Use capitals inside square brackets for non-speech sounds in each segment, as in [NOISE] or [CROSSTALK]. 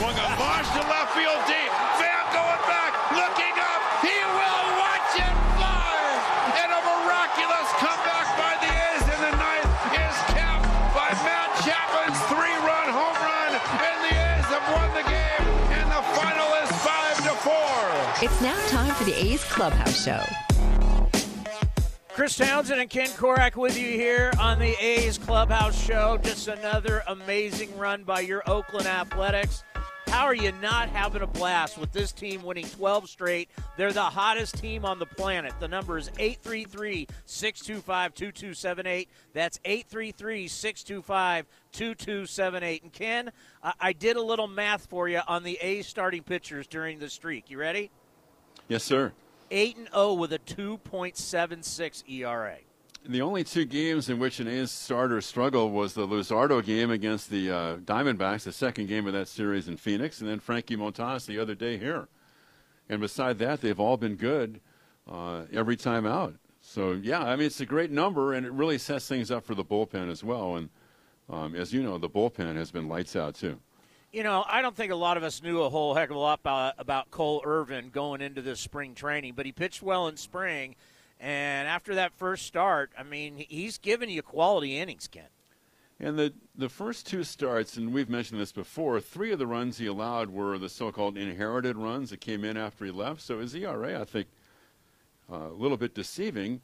swung a launch to left field deep. Pham going back, looking up. He will watch it fly. And a miraculous comeback by the A's in the ninth is capped by Matt Chapman's three-run home run. And the A's have won the game. And the final is five to four. It's now time for the A's Clubhouse Show. Chris Townsend and Ken Korach with you here on the A's Clubhouse Show. Just another amazing run by your Oakland Athletics. How are you not having a blast with this team winning 12 straight? They're the hottest team on the planet. The number is 833 625 2278. That's 833 625 2278. And Ken, I did a little math for you on the A starting pitchers during the streak. You ready? Yes, sir. 8 and 0 with a 2.76 ERA. The only two games in which an A's starter struggled was the Luzardo game against the uh, Diamondbacks, the second game of that series in Phoenix, and then Frankie Montas the other day here. And beside that, they've all been good uh, every time out. So yeah, I mean it's a great number, and it really sets things up for the bullpen as well. And um, as you know, the bullpen has been lights out too you know, I don't think a lot of us knew a whole heck of a lot about, about Cole Irvin going into this spring training, but he pitched well in spring. And after that first start, I mean, he's given you quality innings, Ken. And the, the first two starts, and we've mentioned this before, three of the runs he allowed were the so called inherited runs that came in after he left. So his ERA, I think, uh, a little bit deceiving.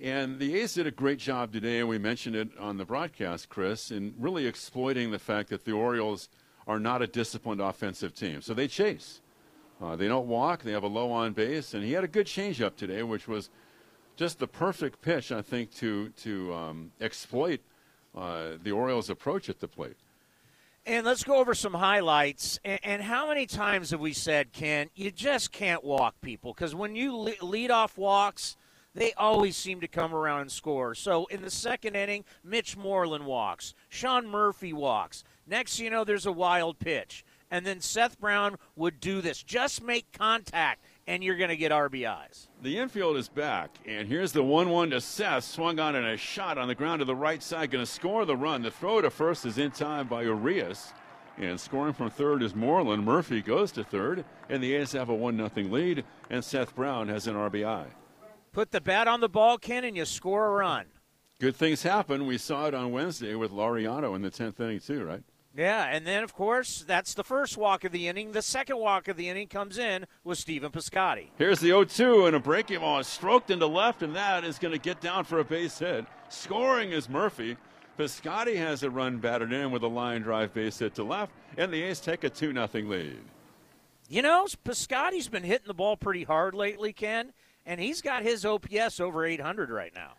And the A's did a great job today, and we mentioned it on the broadcast, Chris, in really exploiting the fact that the Orioles – are not a disciplined offensive team. So they chase. Uh, they don't walk. They have a low on base, and he had a good changeup today, which was just the perfect pitch, I think, to to um, exploit uh, the Orioles' approach at the plate. And let's go over some highlights. And, and, how many times have we said, Ken, you just can't walk people? Because when you le- lead off walks, they always seem to come around and score. So in the second inning, Mitch Moreland walks, Sean Murphy walks. Next, you know, there's a wild pitch. And then Seth Brown would do this. Just make contact, and you're going to get RBIs. The infield is back, and here's the 1 1 to Seth. Swung on and a shot on the ground to the right side. Going to score the run. The throw to first is in time by Urias. And scoring from third is Moreland. Murphy goes to third, and the A's have a 1 0 lead, and Seth Brown has an RBI. Put the bat on the ball, Ken, and you score a run. Good things happen. We saw it on Wednesday with Laureano in the 10th inning, too, right? Yeah, and then of course that's the first walk of the inning. The second walk of the inning comes in with Stephen Piscotty. Here's the 0-2 and a breaking ball stroked into left, and that is going to get down for a base hit. Scoring is Murphy. Piscotty has a run batted in with a line drive base hit to left, and the A's take a 2 0 lead. You know, Piscotty's been hitting the ball pretty hard lately, Ken, and he's got his OPS over 800 right now.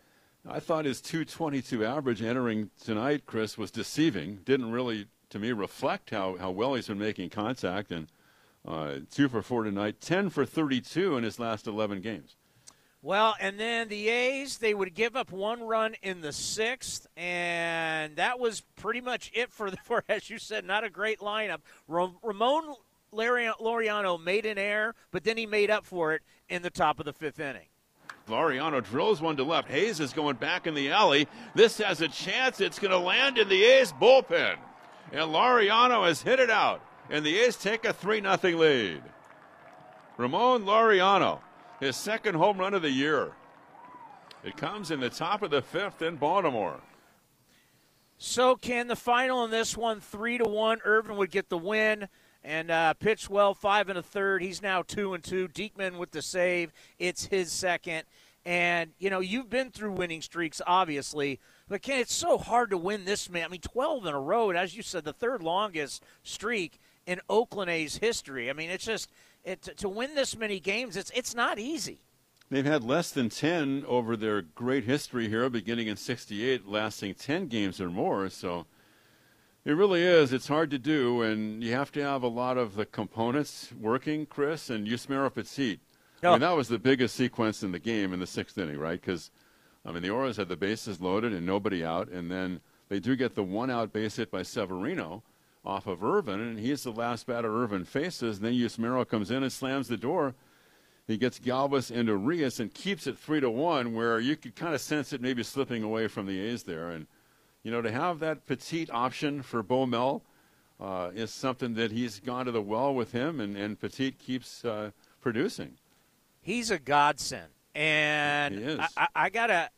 I thought his 222 average entering tonight, Chris, was deceiving. Didn't really to me reflect how, how well he's been making contact. And uh, two for four tonight, 10 for 32 in his last 11 games. Well, and then the A's, they would give up one run in the sixth, and that was pretty much it for, the, [LAUGHS] for as you said, not a great lineup. Ramon Laureano made an error, but then he made up for it in the top of the fifth inning. Laureano drills one to left. Hays is going back in the alley. This has a chance. It's going to land in the A's bullpen and Laureano has hit it out, and the A's take a 3 0 lead. Ramon Laureano, his second home run of the year. It comes in the top of the fifth in Baltimore. So can the final in this one three to one? Irvin would get the win and uh, pitched well, five and a third. He's now two and two. Diekman with the save. It's his second. And you know you've been through winning streaks, obviously, but Ken, it's so hard to win this man. I mean, 12 in a row, as you said, the third longest streak in Oakland A's history. I mean, it's just it, to win this many games. It's it's not easy. They've had less than 10 over their great history here, beginning in 68, lasting 10 games or more. So it really is. It's hard to do, and you have to have a lot of the components working, Chris, and you Yusmeiro Petit. I mean, oh. that was the biggest sequence in the game in the sixth inning, right? Because – I mean, the Orioles had the bases loaded and nobody out, and then they do get the one out base hit by Severino off of Irvin, and he's the last batter Irvin faces. And then Yusmeiro comes in and slams the door. He gets Galvis into Urias and keeps it three to one, where you could kind of sense it maybe slipping away from the A's there. And you know, to have that Petit option for Bo Mel, uh, is something that he's gone to the well with him, and, and Petit keeps uh, producing. He's a godsend, and I, I, I gotta,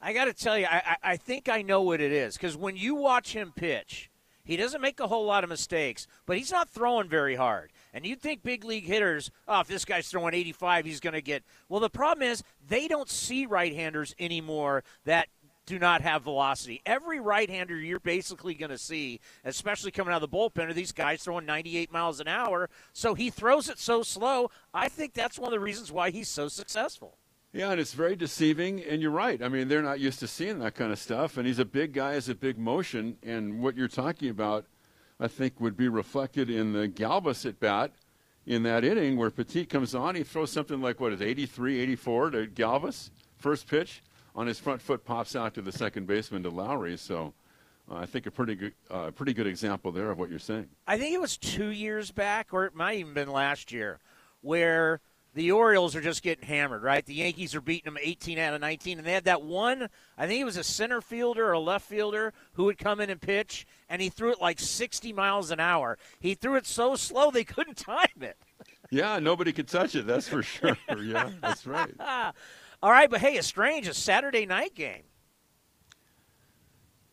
I gotta tell you, I, I, I think I know what it is because when you watch him pitch, he doesn't make a whole lot of mistakes, but he's not throwing very hard. And you'd think big league hitters, oh, if this guy's throwing 85, he's going to get. Well, the problem is they don't see right handers anymore that do not have velocity. Every right hander you're basically going to see, especially coming out of the bullpen, are these guys throwing 98 miles an hour. So he throws it so slow. I think that's one of the reasons why he's so successful. Yeah, and it's very deceiving, and you're right. I mean, they're not used to seeing that kind of stuff, and he's a big guy, has a big motion, and what you're talking about, I think, would be reflected in the Galvis at bat in that inning where Petit comes on. He throws something like, what is 83, 84 to Galvis, first pitch, on his front foot pops out to the second baseman to Lowrie, so uh, I think a pretty good, uh, pretty good example there of what you're saying. I think it was two years back, or it might even been last year, where the Orioles are just getting hammered, right? The Yankees are beating them 18 out of 19, and they had that one, I think it was a center fielder or a left fielder who would come in and pitch, and he threw it like 60 miles an hour. He threw it so slow they couldn't [LAUGHS] time it. Yeah, nobody could touch it, that's for sure. yeah, that's right. [LAUGHS] All right, but hey, it's strange. A Saturday night game.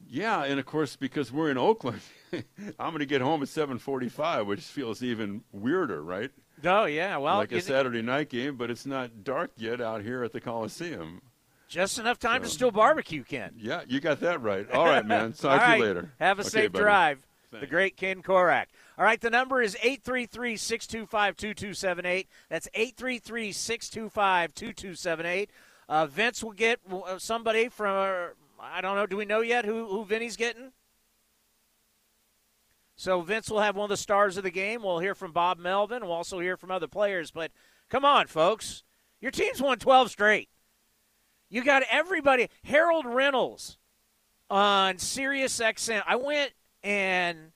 Yeah, and of course, because we're in Oakland, [LAUGHS] I'm going to get home at 7:45, which feels even weirder, right? Oh, yeah. Well, like a Saturday night game, but it's not dark yet out here at the Coliseum. just enough time to still barbecue, Ken. Yeah, you got that right. All right, man. [LAUGHS] Talk to right. you later. Have a Okay, safe buddy. drive. The great Ken Korach. All right, the number is 833 625 2278. That's 833 625 2278. Vince will get uh, somebody from, uh, I don't know, do we know yet who, who Vinny's getting? So Vince will have one of the stars of the game. We'll hear from Bob Melvin. We'll also hear from other players. But come on, folks. Your team's won 12 straight. You got everybody. Harold Reynolds on Sirius XM. I went and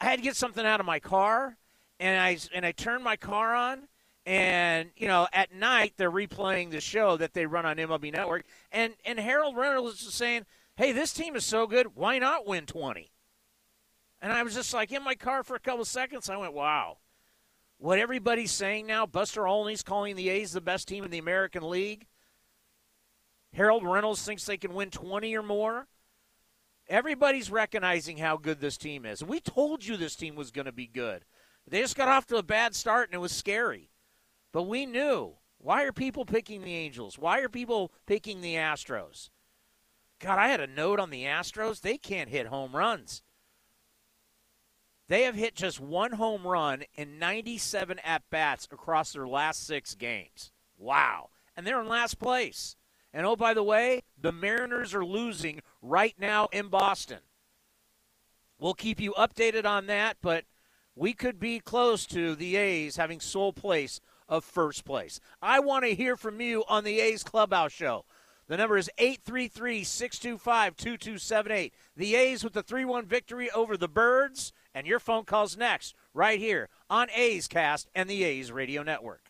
I had to get something out of my car, and I and I turned my car on, and you know at night they're replaying the show that they run on MLB Network, and and Harold Reynolds is saying, "Hey, this team is so good. Why not win 20?" And I was just like in my car for a couple seconds. I went, "Wow." What everybody's saying now, Buster Olney's calling the A's the best team in the American League. Harold Reynolds thinks they can win 20 or more. Everybody's recognizing how good this team is. We told you this team was going to be good. They just got off to a bad start and it was scary. But we knew. Why are people picking the Angels? Why are people picking the Astros? God, I had a note on the Astros. They can't hit home runs. They have hit just one home run in 97 at bats across their last six games. Wow. And they're in last place. And oh, by the way, the Mariners are losing right now in Boston. We'll keep you updated on that, but we could be close to the A's having sole place of first place. I want to hear from you on the A's Clubhouse Show. The number is 833 625 2278. The A's with the 3 1 victory over the Birds, and your phone calls next, right here on A's Cast and the A's Radio Network.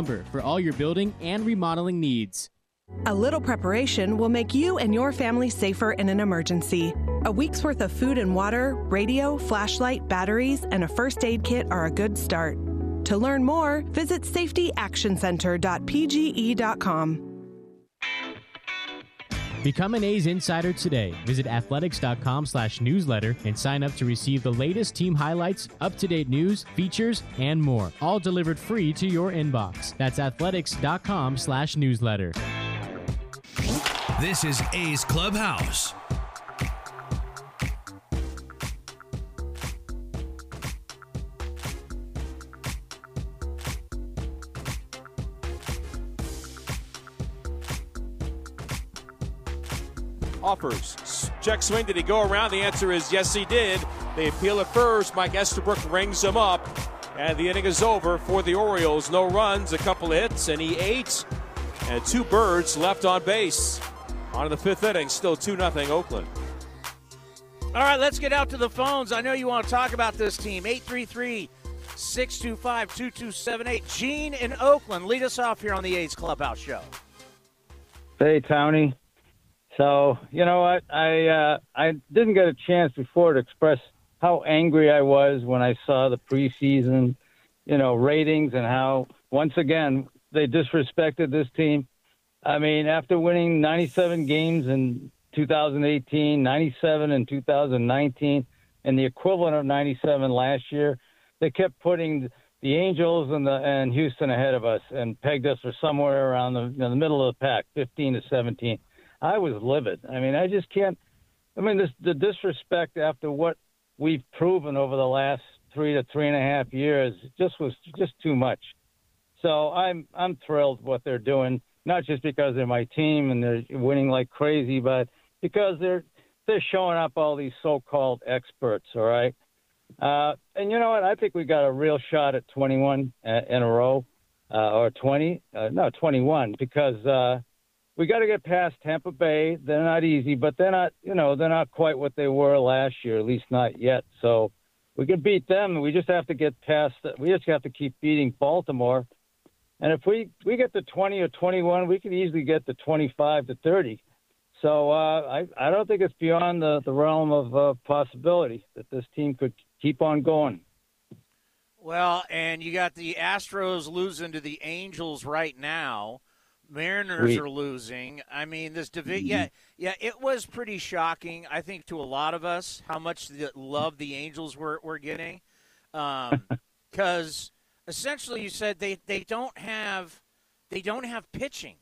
for all your building and remodeling needs. A little preparation will make you and your family safer in an emergency. A week's worth of food and water, radio, flashlight, batteries, and a first aid kit are a good start. To learn more, visit safetyactioncenter.pge.com. Become an A's insider today. Visit athletics.com slash newsletter and sign up to receive the latest team highlights, up-to-date news, features, and more. All delivered free to your inbox. That's athletics.com slash newsletter. This is A's Clubhouse. Offers. Check swing. Did he go around? The answer is yes, he did. They appeal it first. Mike Estabrook rings him up. And the inning is over for the Orioles. No runs, a couple hits, and he ate. And two birds left on base. On the fifth inning, still 2 0 Oakland. All right, let's get out to the phones. I know you want to talk about this team. 833 625 2278. Gene in Oakland, lead us off here on the A's Clubhouse Show. Hey, Tony. So, you know what? I uh, I didn't get a chance before to express how angry I was when I saw the preseason, you know, ratings and how once again they disrespected this team. I mean, after winning 97 games in 2018, 97 in 2019, and the equivalent of 97 last year, they kept putting the Angels and the and Houston ahead of us and pegged us for somewhere around the, the middle of the pack, 15 to 17. I was livid. I mean, I just can't. I mean, this the disrespect after what we've proven over the last three to three and a half years just was just too much. So I'm I'm thrilled what they're doing, not just because they're my team and they're winning like crazy, but because they're they're showing up all these so-called experts. All right, uh, and you know what? I think we got a real shot at 21 uh, in a row, uh, or 20, uh, no 21, because uh, we got to get past Tampa Bay. They're not easy, but they're not, you know, they're not quite what they were last year, at least not yet. So we can beat them. We just have to get past. We just have to keep beating Baltimore. And if we we get to 20 or 21, we could easily get to 25 to 30. So uh, I I don't think it's beyond the the realm of uh, possibility that this team could keep on going. Well, and you got the Astros losing to the Angels right now. Mariners are losing. I mean, this division. Mm-hmm. Yeah, yeah, it was pretty shocking. I think to a lot of us how much the love the Angels were were getting, because um, [LAUGHS] essentially you said they they don't have they don't have pitching.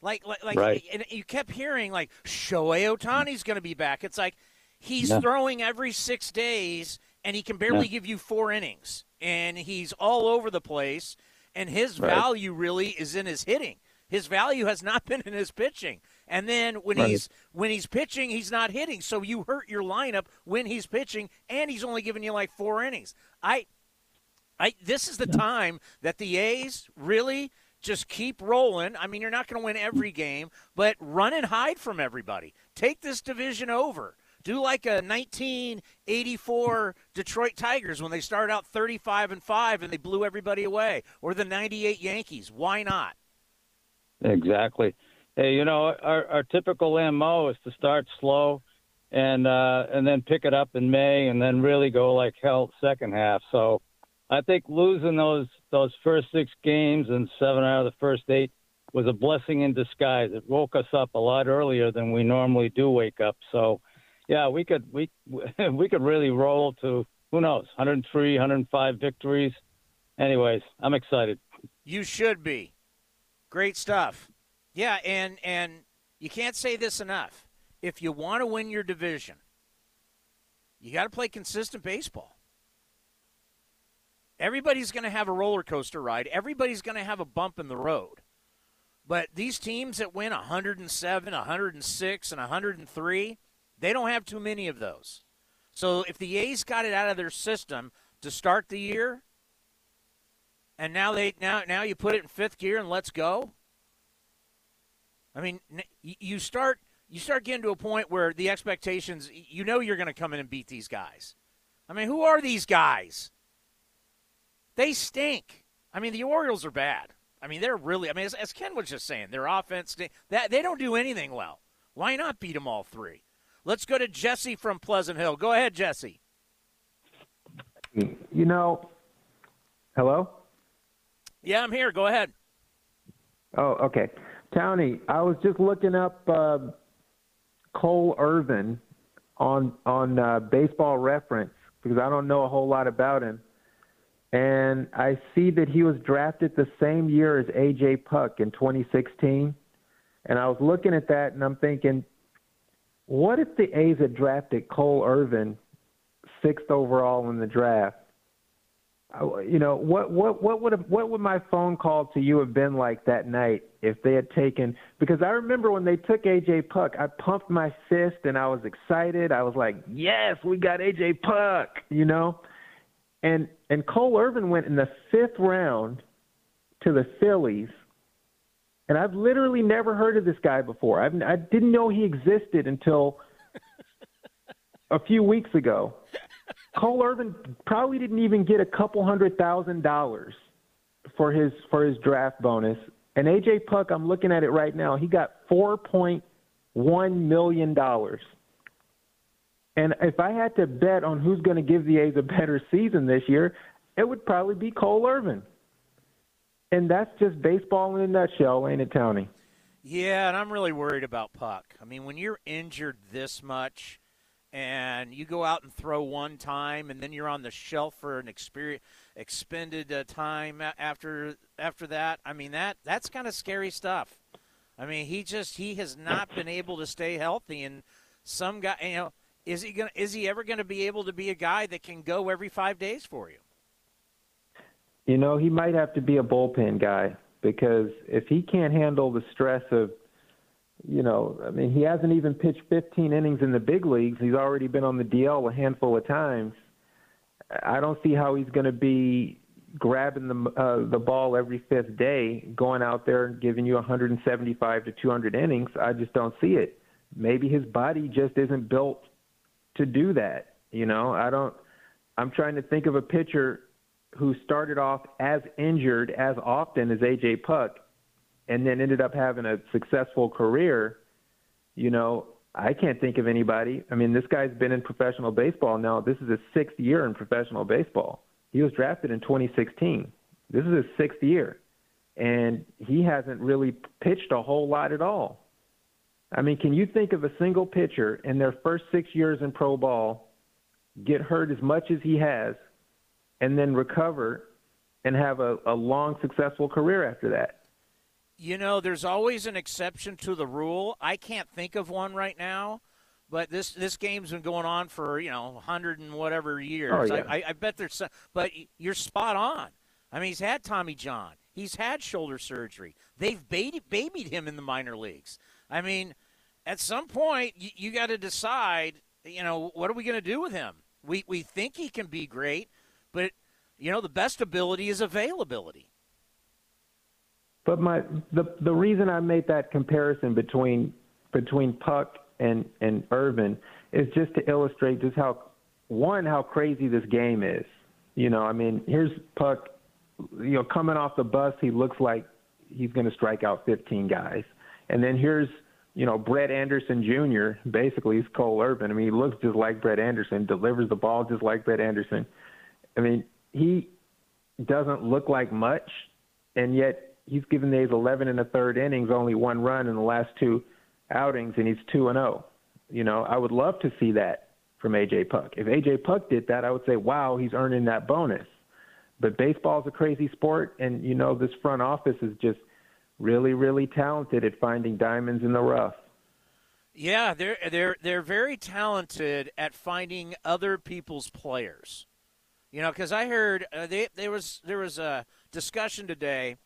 Like like like right. and you kept hearing like Shohei Ohtani's going to be back. It's like he's throwing every six days and he can barely give you four innings and he's all over the place and his right. value really is in his hitting. His value has not [LAUGHS] been in his pitching. And then when right. he's when he's pitching, he's not hitting. So you hurt your lineup when he's pitching, and he's only giving you like four innings. I, I this is the time that the A's really just keep rolling. I mean, you're not going to win every game, but run and hide from everybody. Take this division over. Do like a 1984 Detroit Tigers when they started out 35 and 5 and they blew everybody away, or the 98 Yankees. Why not? Exactly. Hey, you know, our, our typical MO is to start slow and uh, and then pick it up in May and then really go like hell second half. So I think losing those those first six games and seven out of the first eight was a blessing in disguise. It woke us up a lot earlier than we normally do wake up. So yeah, we could we [LAUGHS] we could really roll to who knows 103, 105 victories. Anyways, I'm excited. You should be. Great stuff. Yeah, and and you can't say this enough. If you want to win your division, you got to play consistent baseball. Everybody's going to have a roller coaster ride. Everybody's going to have a bump in the road. But these teams that win 107, 106, and 103, they don't have too many of those. So if the A's got it out of their system to start the year, and now they now now you put it in fifth gear and let's go. I mean, you start you start getting to a point where the expectations you know you're going to come in and beat these guys. I mean, who are these guys? They stink. I mean, the Orioles are bad. I mean, they're really. I mean, as, as Ken was just saying, their offense that they don't do anything well. Why not beat them all three? Let's go to Jesse from Pleasant Hill. Go ahead, Jesse. You know, hello. Yeah, I'm here. Go ahead. Oh, okay. Tony, I was just looking up uh, Cole Irvin on on uh, Baseball Reference because I don't know a whole lot about him, and I see that he was drafted the same year as AJ Puk in 2016, and I was looking at that and I'm thinking, what if the A's had drafted Cole Irvin sixth overall in the draft? You know what what what would have, what would my phone call to you have been like that night if they had taken because I remember when they took AJ Puk I pumped my fist and I was excited. I was like yes we got AJ Puk you know? And and Cole Irvin went in the 5th round to the Phillies and I've literally never heard of this guy before. I've, I didn't know he existed until [LAUGHS] a few weeks ago Cole Irvin probably didn't even get a couple hundred thousand dollars for his for his draft bonus. And AJ Puk, I'm looking at it right now. He got four point one million dollars. And if I had to bet on who's going to give the A's a better season this year, it would probably be Cole Irvin. And that's just baseball in a nutshell, ain't it, Tony? Yeah, and I'm really worried about Puk. I mean, when you're injured this much, and you go out and throw one time, and then you're on the shelf for an experience, expended uh, time after after that. I mean that that's kind of scary stuff. I mean he just he has not been able to stay healthy, and some guy you know is he gonna is he ever to be able to be a guy that can go every five days for you? You know he might have to be a bullpen guy because if he can't handle the stress of you know, I mean, he hasn't even pitched 15 innings in the big leagues. He's already been on the DL a handful of times. I don't see how he's going to be grabbing the uh, the ball every fifth day, going out there and giving you 175 to 200 innings. I just don't see it. Maybe his body just isn't built to do that. You know, I don't. I'm trying to think of a pitcher who started off as injured as often as AJ Puk and then ended up having a successful career, you know, I can't think of anybody. I mean, this guy's been in professional baseball now. This is his sixth year in professional baseball. He was drafted in 2016. This is his sixth year, and he hasn't really pitched a whole lot at all. I mean, can you think of a single pitcher in their first six years in pro ball get hurt as much as he has, and then recover and have a, a long, successful career after that? You know, there's always an exception to the rule. I can't think of one right now, but this this game's been going on for you know hundred and whatever years. Oh, yeah. I, I bet there's some, but you're spot on. I mean, he's had Tommy John. He's had shoulder surgery. They've babied, babied him in the minor leagues. I mean, at some point, you, you got to decide. You know, what are we going to do with him? We we think he can be great, but you know, the best ability is availability. But my the the reason I made that comparison between between Puk and and Irvin is just to illustrate just how one how crazy this game is. You know, I mean, here's Puk, you know, coming off the bus, he looks like he's going to strike out 15 guys, and then here's you know Brett Anderson Jr. Basically, he's Cole Irvin. I mean, he looks just like Brett Anderson, delivers the ball just like Brett Anderson. I mean, he doesn't look like much, and yet he's given the A's 11 and a third innings, only one run in the last two outings, and he's two and zero. Oh. You know, I would love to see that from AJ Puk. If AJ Puk did that, I would say, wow, he's earning that bonus. But baseball is a crazy sport, and you know this front office is just really, really talented at finding diamonds in the rough. Yeah, they're they're they're very talented at finding other people's players. You know, because I heard uh, they, there was there was a discussion today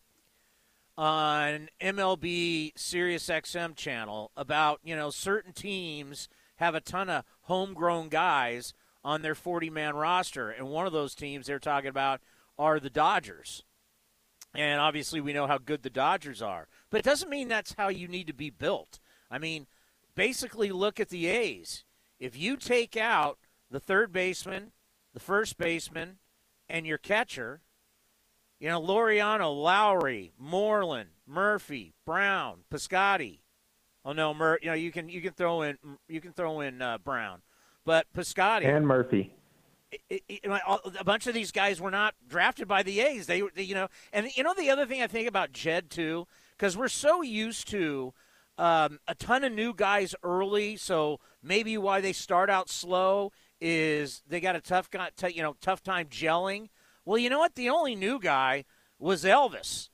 on MLB Sirius XM channel about, you know, certain teams have a ton of homegrown guys on their 40 man roster. And one of those teams they're talking about are the Dodgers. And obviously, we know how good the Dodgers are. But it doesn't mean that's how you need to be built. I mean, basically, look at the A's. If you take out the third baseman, the first baseman, and your catcher, you know, Laureano, Lowrie, Moreland, Murphy, Brown, Piscotty. Oh no, Mur- you know you can you can throw in you can throw in uh, Brown, but Piscotty and Murphy. It, it, a bunch of these guys were not drafted by the A's. They, they, you know, and you know the other thing I think about Jed too, because we're so used to um, a ton of new guys early. So maybe why they start out slow is they got a tough, you know, tough time gelling. Well, you know what? The only new guy was Elvis.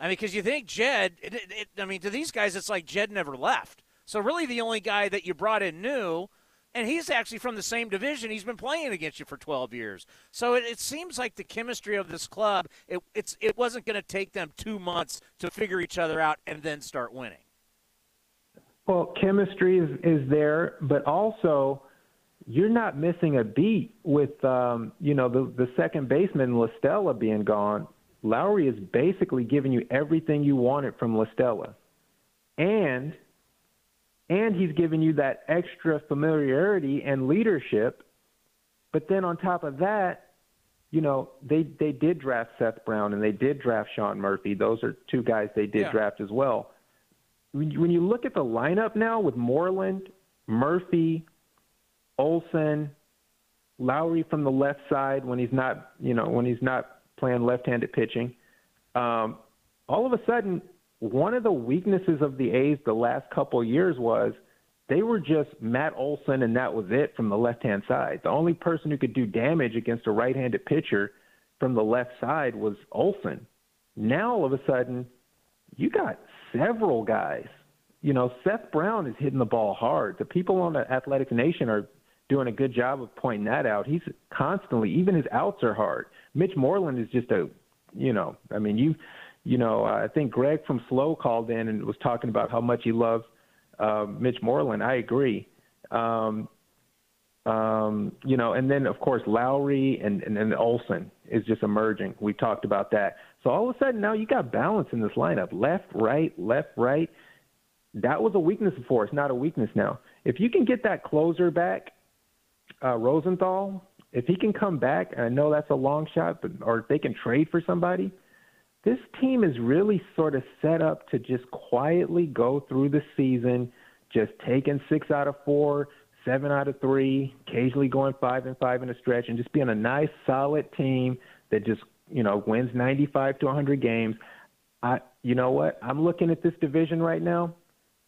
I mean, because you think Jed, it, it, I mean, to these guys, it's like Jed never left. So really, the only guy that you brought in new and he's actually from the same division. He's been playing against you for 12 years. So it, it seems like the chemistry of this club, it, it's, it wasn't going to take them two months to figure each other out and then start winning. Well, chemistry is, is there, but also you're not missing a beat with, um, you know, the, the second baseman, La Stella being gone. Lowrie is basically giving you everything you wanted from La Stella, And – and he's giving you that extra familiarity and leadership. But then on top of that, you know, they they did draft Seth Brown and they did draft Sean Murphy. Those are two guys they did yeah. draft as well. When you, when you look at the lineup now with Moreland, Murphy, Olson, Lowrie from the left side when he's not, you know, when he's not playing left-handed pitching, um, all of a sudden one of the weaknesses of the A's the last couple years was they were just Matt Olson and that was it from the left hand side. The only person who could do damage against a right handed pitcher from the left side was Olson. Now all of a sudden, you got several guys. You know, Seth Brown is hitting the ball hard. The people on the Athletics Nation are doing a good job of pointing that out. He's constantly, even his outs are hard. Mitch Moreland is just a, you know, I mean, you you know, I think Greg from Slow called in and was talking about how much he loves uh, Mitch Moreland. I agree. Um, um, you know, and then of course Lowrie and, and and Olson is just emerging. We talked about that. So all of a sudden now you got balance in this lineup: left, right, left, right. That was a weakness before. It's not a weakness now. If you can get that closer back, uh, Rosenthal, if he can come back, and I know that's a long shot, but or if they can trade for somebody, this team is really sort of set up to just quietly go through the season, just taking six out of four, seven out of three, occasionally going five and five in a stretch, and just being a nice, solid team that just you know wins 95 to 100 games. I, you know what? I'm looking at this division right now.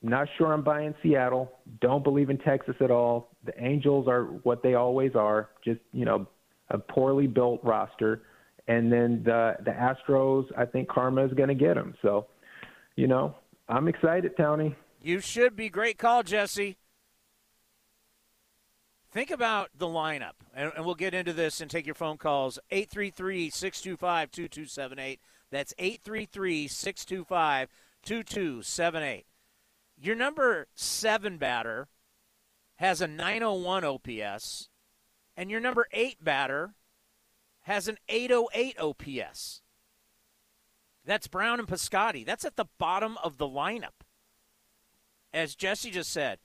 Not sure I'm buying Seattle. Don't believe in Texas at all. The Angels are what they always are, just you know, a poorly built roster and then the the Astros, I think Karma is going to get them. So, you know, I'm excited, Tony. You should be. Great call, Jesse. Think about the lineup, and, and we'll get into this and take your phone calls. 833 625 2278. That's 833 625 2278. Your number seven batter has a 901 OPS, and your number eight batter has an 808 OPS. That's Brown and Piscotty. That's at the bottom of the lineup. As Jesse just said,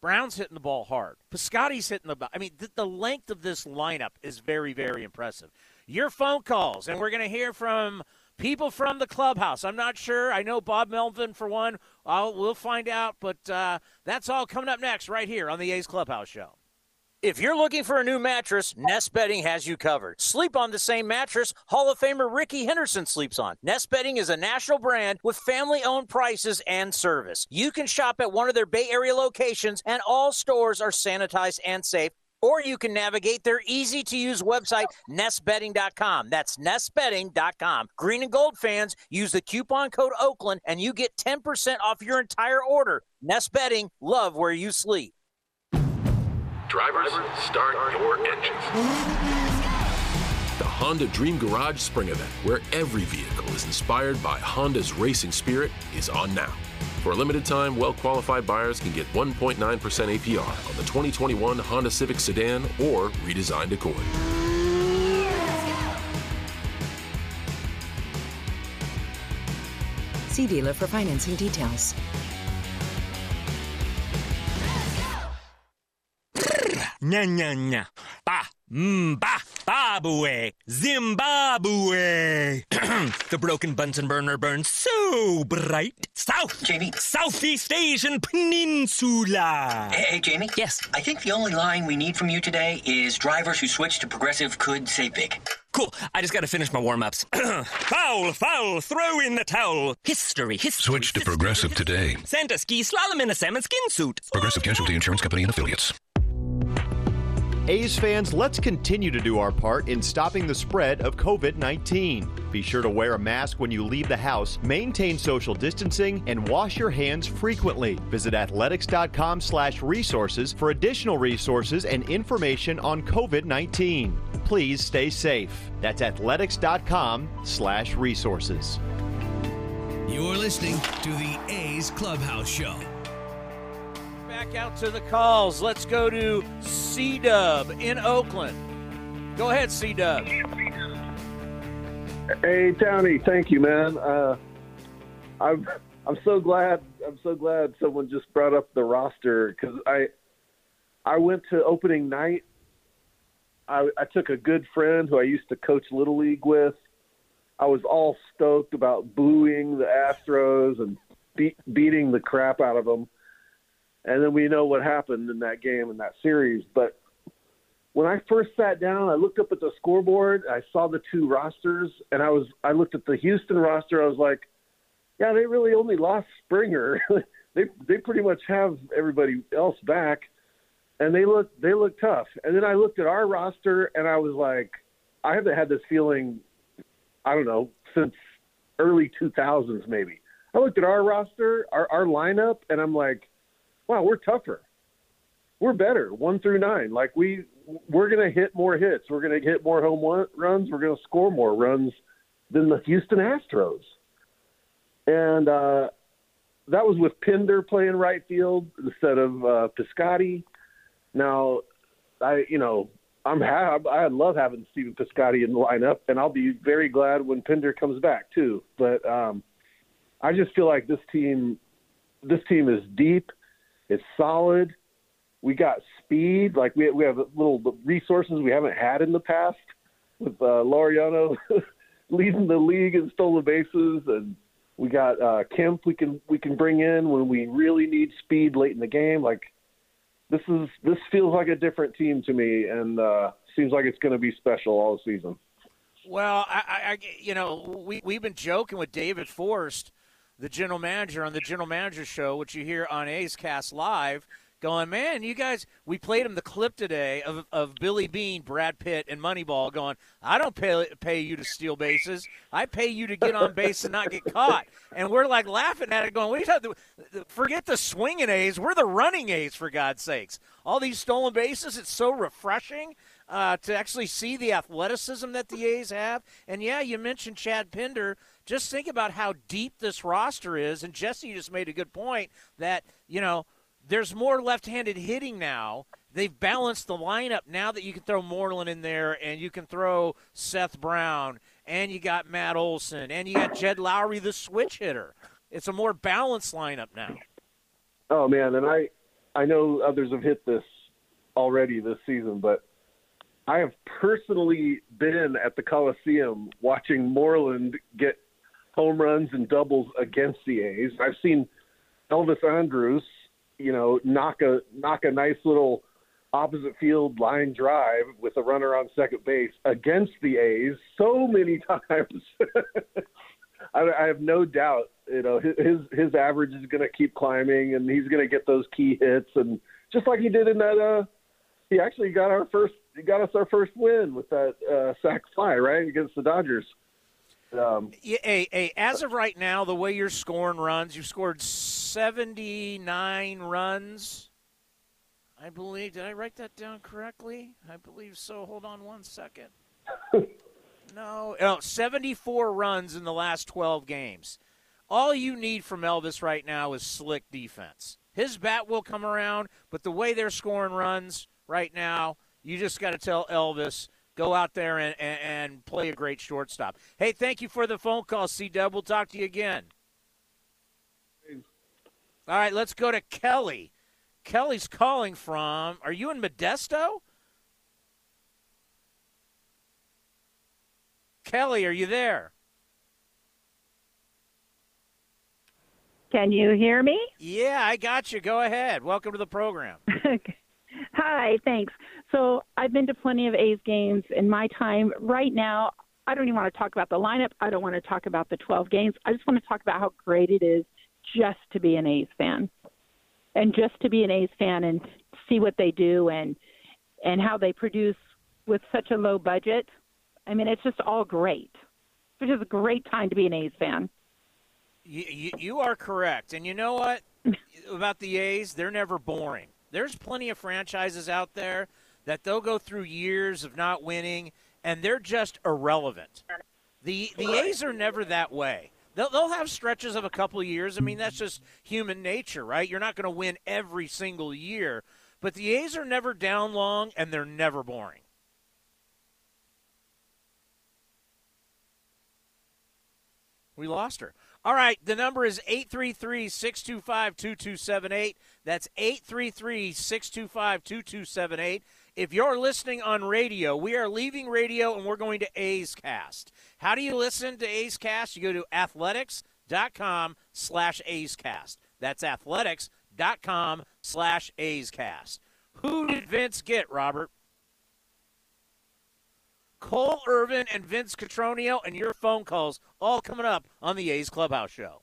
Brown's hitting the ball hard. Piscotty's hitting the ball. I mean, the, the length of this lineup is very, very impressive. Your phone calls, and we're going to hear from people from the clubhouse. I'm not sure. I know Bob Melvin for one. I'll, we'll find out, but uh, that's all coming up next right here on the A's Clubhouse Show. If you're looking for a new mattress, Nest Bedding has you covered. Sleep on the same mattress Hall of Famer Rickey Henderson sleeps on. Nest Bedding is a national brand with family owned prices and service. You can shop at one of their Bay Area locations, and all stores are sanitized and safe. Or you can navigate their easy to use website, nestbedding.com. That's nestbedding.com. Green and gold fans, use the coupon code Oakland and you get 10% off your entire order. Nest Bedding, love where you sleep. Drivers, start your engines. The Honda Dream Garage Spring Event, where every vehicle is inspired by Honda's racing spirit, is on now. For a limited time, well qualified buyers can get 1.9% APR on the 2021 Honda Civic Sedan or redesigned Accord. See dealer for financing details. Nya nya nya. Ba. Mm, Mba. Babue. Zimbabwe. Zimbabwe. [CLEARS THROAT] the broken Bunsen burner burns so bright. South. Jamie. Southeast Asian Peninsula. Hey, hey, Jamie. Yes. I think the only line we need from you today is drivers who switch to progressive could say big. Cool. I just got to finish my warm ups. [CLEARS THROAT] foul, foul, throw in the towel. History, history. Switch to Progressive today. Santa ski slalom in a salmon skin suit. Progressive Casualty Insurance Company and affiliates. A's fans, let's continue to do our part in stopping the spread of COVID 19. Be sure to wear a mask when you leave the house, maintain social distancing, and wash your hands frequently. Visit athletics.com slash resources for additional resources and information on COVID 19. Please stay safe. That's athletics.com slash resources. You're listening to the A's Clubhouse Show. Back out to the calls. Let's go to C Dub in Oakland. Go ahead, C Dub. Hey, Townie, thank you, man. Uh, I'm I'm so glad I'm so glad someone just brought up the roster because I I went to opening night. I, I took a good friend who I used to coach little league with. I was all stoked about booing the Astros and beat, beating the crap out of them. And then we know what happened in that game in that series. But when I first sat down, I looked up at the scoreboard. I saw the two rosters, and I was I looked at the Houston roster. I was like, yeah, they really only lost Springer. [LAUGHS] they they pretty much have everybody else back, and they look they look tough. And then I looked at our roster, and I was like, I haven't had this feeling, I don't know, since early 2000s maybe. I looked at our roster, our our lineup, and I'm like, wow, we're tougher. We're better, one through nine. Like we we're going to hit more hits. We're going to hit more home runs. We're going to score more runs than the Houston Astros. And uh, that was with Pinder playing right field instead of uh, Piscotty. Now, I you know I'm ha- I love having Stephen Piscotty in the lineup, and I'll be very glad when Pinder comes back too. But um, I just feel like this team this team is deep, it's solid. We got speed, like we we have little resources we haven't had in the past with uh, Laureano [LAUGHS] leading the league in stolen bases, and we got uh, Kemp we can we can bring in when we really need speed late in the game. Like this is this feels like a different team to me, and uh, seems like it's going to be special all season. Well, I, I, you know, we we've been joking with David Forst, the general manager on the general manager show, which you hear on A's Cast Live going, man, you guys, we played him the clip today of, of Billy Beane, Brad Pitt, and Moneyball going, I don't pay, pay you to steal bases. I pay you to get on base and not get caught. And we're like laughing at it going, are you talking Forget the swinging A's. We're the running A's, for God's sakes. All these stolen bases, it's so refreshing. Uh, to actually see the athleticism that the A's have. And yeah, you mentioned Chad Pinder. Just think about how deep this roster is. And Jesse just made a good point that, you know, there's more left-handed hitting now. They've balanced the lineup now that you can throw Moreland in there and you can throw Seth Brown and you got Matt Olson and you got Jed Lowrie, the switch hitter. It's a more balanced lineup now. Oh man, and I I know others have hit this already this season, but I have personally been at the Coliseum watching Moreland get home runs and doubles against the A's. I've seen Elvis Andrus, you know, knock a knock a nice little opposite field line drive with a runner on second base against the A's so many [LAUGHS] times. [LAUGHS] I, I have no doubt, you know, his his average is going to keep climbing, and he's going to get those key hits, and just like he did in that, uh, he actually got our first, he got us our first win with that uh, sac fly, right, against the Dodgers. Um, hey, hey, as of right now, the way you're scoring runs, you've scored 79 runs. I believe. Did I write that down correctly? I believe so. Hold on one second. [LAUGHS] no, no, 74 runs in the last 12 games. All you need from Elvis right now is slick defense. His bat will come around, but the way they're scoring runs right now, you just got to tell Elvis – go out there and, and, and play a great shortstop. Hey, thank you for the phone call, C Dub. We'll talk to you again. All right, let's go to Kelly. Kelly's calling from. Are you in Modesto? Kelly, are you there? Can you hear me? Yeah, I got you. Go ahead. Welcome to the program. [LAUGHS] Hi, thanks. So I've been to plenty of A's games in my time. Right now, I don't even want to talk about the lineup. I don't want to talk about the 12 games. I just want to talk about how great it is just to be an A's fan. And just to be an A's fan and see what they do and and how they produce with such a low budget. I mean, it's just all great. It's just a great time to be an A's fan. You, you, you are correct. And you know what? [LAUGHS] About the A's, they're never boring. There's plenty of franchises out there that they'll go through years of not winning, and they're just irrelevant. The the A's are never that way. They'll, they'll have stretches of a couple of years. I mean, that's just human nature, right? You're not going to win every single year. But the A's are never down long, and they're never boring. We lost her. All right, the number is 833 625 2278. That's 833 625 2278. If you're listening on radio, we are leaving radio and we're going to A's Cast. How do you listen to A's Cast? You go to athletics.com slash A's Cast. That's athletics.com slash A's Cast. Who did Vince get, Robert? Cole Irvin and Vince Cotroneo and your phone calls all coming up on the A's Clubhouse Show.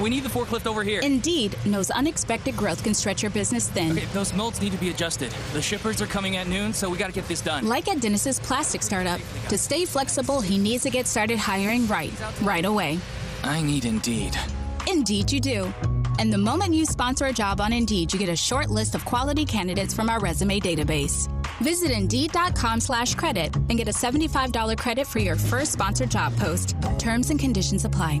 We need the forklift over here. Indeed knows unexpected growth can stretch your business thin. Okay, those molds need to be adjusted. The shippers are coming at noon, so we got to get this done. Like at Dennis's plastic startup. To stay flexible, he needs to get started hiring right, right away. I need Indeed. Indeed, you do. And the moment you sponsor a job on Indeed, you get a short list of quality candidates from our resume database. Visit Indeed.com slash credit and get a $75 credit for your first sponsored job post. Terms and conditions apply.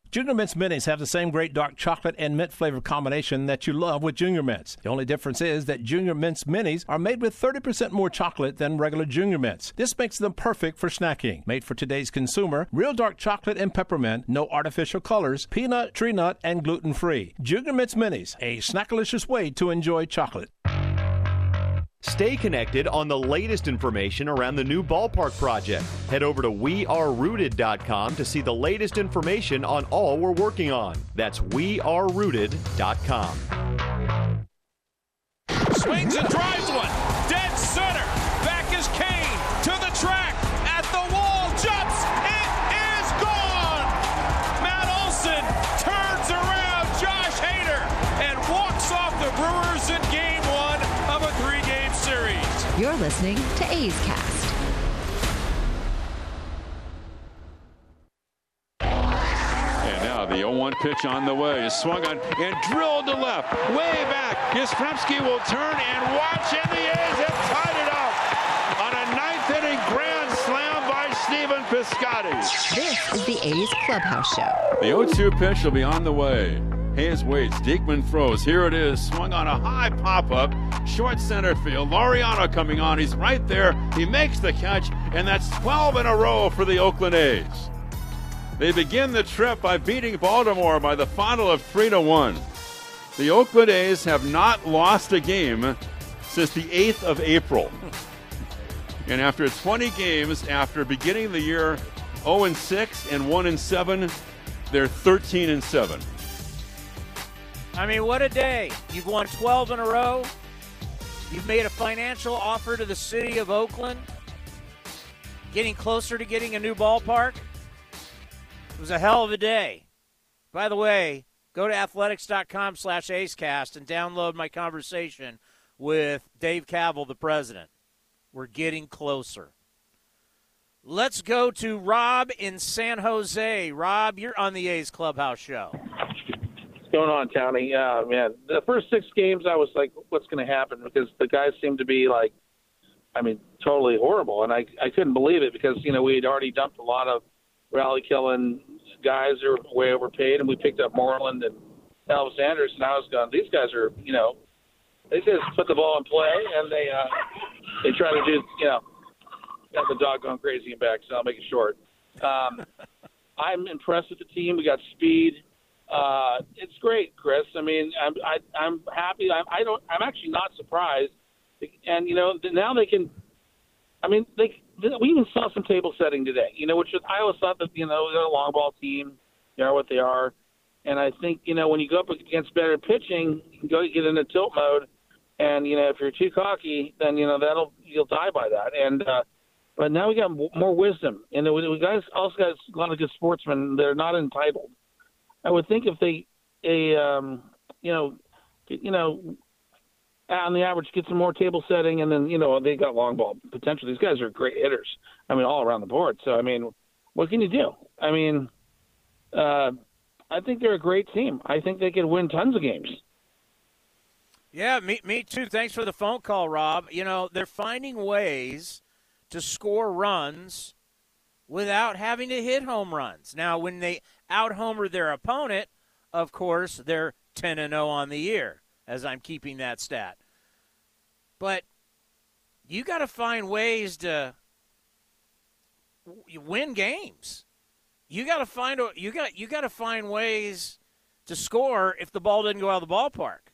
Junior Mints Minis have the same great dark chocolate and mint flavor combination that you love with Junior Mints. The only difference is that Junior Mints Minis are made with 30% more chocolate than regular Junior Mints. This makes them perfect for snacking. Made for today's consumer, real dark chocolate and peppermint, no artificial colors, peanut, tree nut, and gluten free. Junior Mints Minis, a snackalicious way to enjoy chocolate. Stay connected on the latest information around the new ballpark project. Head over to wearerooted.com to see the latest information on all we're working on. That's wearerooted.com. Swings and drives one. Dead center. You're listening to A's Cast. And now the 0-1 pitch on the way is swung on and drilled to left, way back. Yastrzemski will turn and watch, and the A's have tied it up on a ninth inning grand slam by Stephen Piscotty. This is the A's Clubhouse Show. The 0-2 pitch will be on the way. Hays waits. Diekman throws. Here it is. Swung on a high pop-up. Short center field. Laureano coming on. He's right there. He makes the catch, and that's 12 in a row for the Oakland A's. They begin the trip by beating Baltimore by the final of 3 to 1. The Oakland A's have not lost a game since the 8th of April. And after 20 games, after beginning the year 0 6 and 1 7, they're 13 and 7. I mean, what a day. You've won 12 in a row. You've made a financial offer to the city of Oakland, getting closer to getting a new ballpark. It was a hell of a day. By the way, go to athletics.com slash A's Cast and download my conversation with Dave Kaval, the president. We're getting closer. Let's go to Rob in San Jose. Rob, you're on the A's Clubhouse Show. Going on, Townie? Yeah, man. The first six games, I was like, what's going to happen? Because the guys seem to be like I mean, totally horrible. And I I couldn't believe it because you know we had already dumped a lot of rally killing guys who were way overpaid, and we picked up Moreland and Elvis Andrus, and I was going, these guys are you know they just put the ball in play and they uh, they try to do you know got the dog going crazy and back. So I'll make it short. Um, I'm impressed with the team. We got speed. Uh, it's great, Chris. I mean, I'm I, I'm happy. I'm, I don't. I'm actually not surprised. And you know, now they can. I mean, they we even saw some table setting today. You know, which I always thought that you know they're a long ball team. They are what they are. And I think you know when you go up against better pitching, you go get into tilt mode. And you know, if you're too cocky, then you know that'll you'll die by that. And uh, but now we got more wisdom, and we guys also got a lot of good sportsmen. They're not entitled. I would think if they, a um, you know, you know, on the average, get some more table setting, and then you know they got long ball potential. These guys are great hitters. I mean, all around the board. So I mean, what can you do? I mean, uh, I think they're a great team. I think they could win tons of games. Yeah, me, me too. Thanks for the phone call, Rob. You know, they're finding ways to score runs without having to hit home runs. Now, when they out homer their opponent, of course, they're 10 and 0 on the year, as I'm keeping that stat. But you got to find ways to win games. You got to find you got you got to find ways to score if the ball doesn't go out of the ballpark.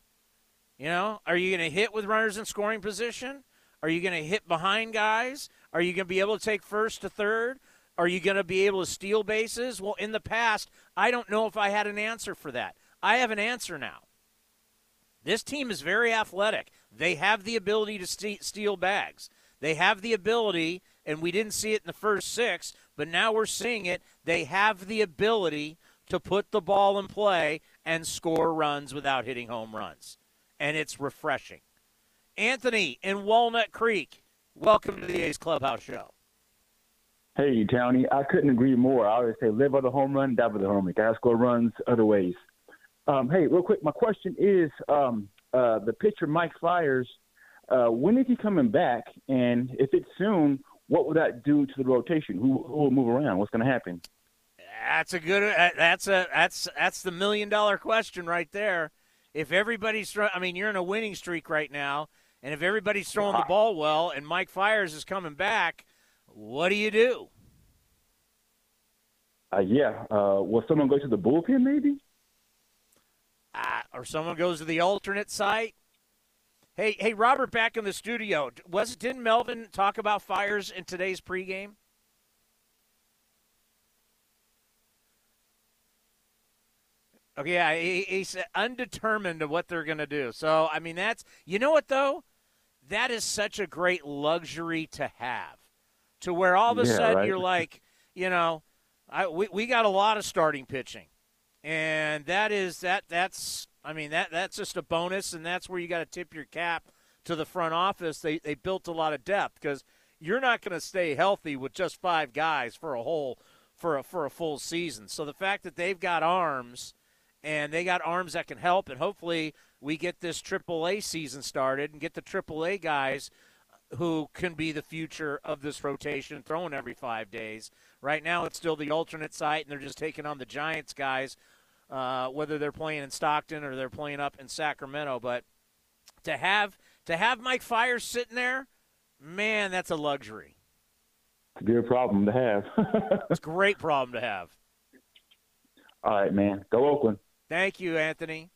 You know, are you going to hit with runners in scoring position? Are you going to hit behind guys? Are you going to be able to take first to third? Are you going to be able to steal bases? Well, in the past, I don't know if I had an answer for that. I have an answer now. This team is very athletic. They have the ability to steal bags. They have the ability, and we didn't see it in the first six, but now we're seeing it. They have the ability to put the ball in play and score runs without hitting home runs. And it's refreshing. Anthony in Walnut Creek, welcome to the A's Clubhouse Show. Hey, Tony, I couldn't agree more. I always say live by the home run, die by the home run. Gotta score runs other ways. Um, hey, real quick, my question is um, uh, the pitcher Mike Fiers. Uh, when is he coming back? And if it's soon, what will that do to the rotation? Who, who will move around? What's going to happen? That's a good. Uh, that's a that's that's the million dollar question right there. If everybody's, I mean, you're in a winning streak right now and if everybody's throwing the ball well and Mike Fiers is coming back, what do you do? Uh, yeah. Uh, will someone go to the bullpen maybe? Uh, or someone goes to the alternate site? Hey, hey, Robert, back in the studio. Was didn't Melvin talk about Fiers in today's pregame? Okay, yeah, he, he's undetermined of what they're going to do. So, I mean, that's you know what though, that is such a great luxury to have, to where all of a yeah, sudden right? you're like, you know, I we, we got a lot of starting pitching, and that is that that's I mean that that's just a bonus, and that's where you got to tip your cap to the front office. They they built a lot of depth because you're not going to stay healthy with just five guys for a whole for a for a full season. So the fact that they've got arms and they got arms that can help, and hopefully we get this AAA season started and get the AAA guys who can be the future of this rotation, throwing every five days. Right now, it's still the alternate site, and they're just taking on the Giants guys, uh, whether they're playing in Stockton or they're playing up in Sacramento. But to have to have Mike Fiers sitting there, man, that's a luxury. It's a good problem to have. [LAUGHS] it's a great problem to have. All right, man. Go Oakland. Thank you, Anthony.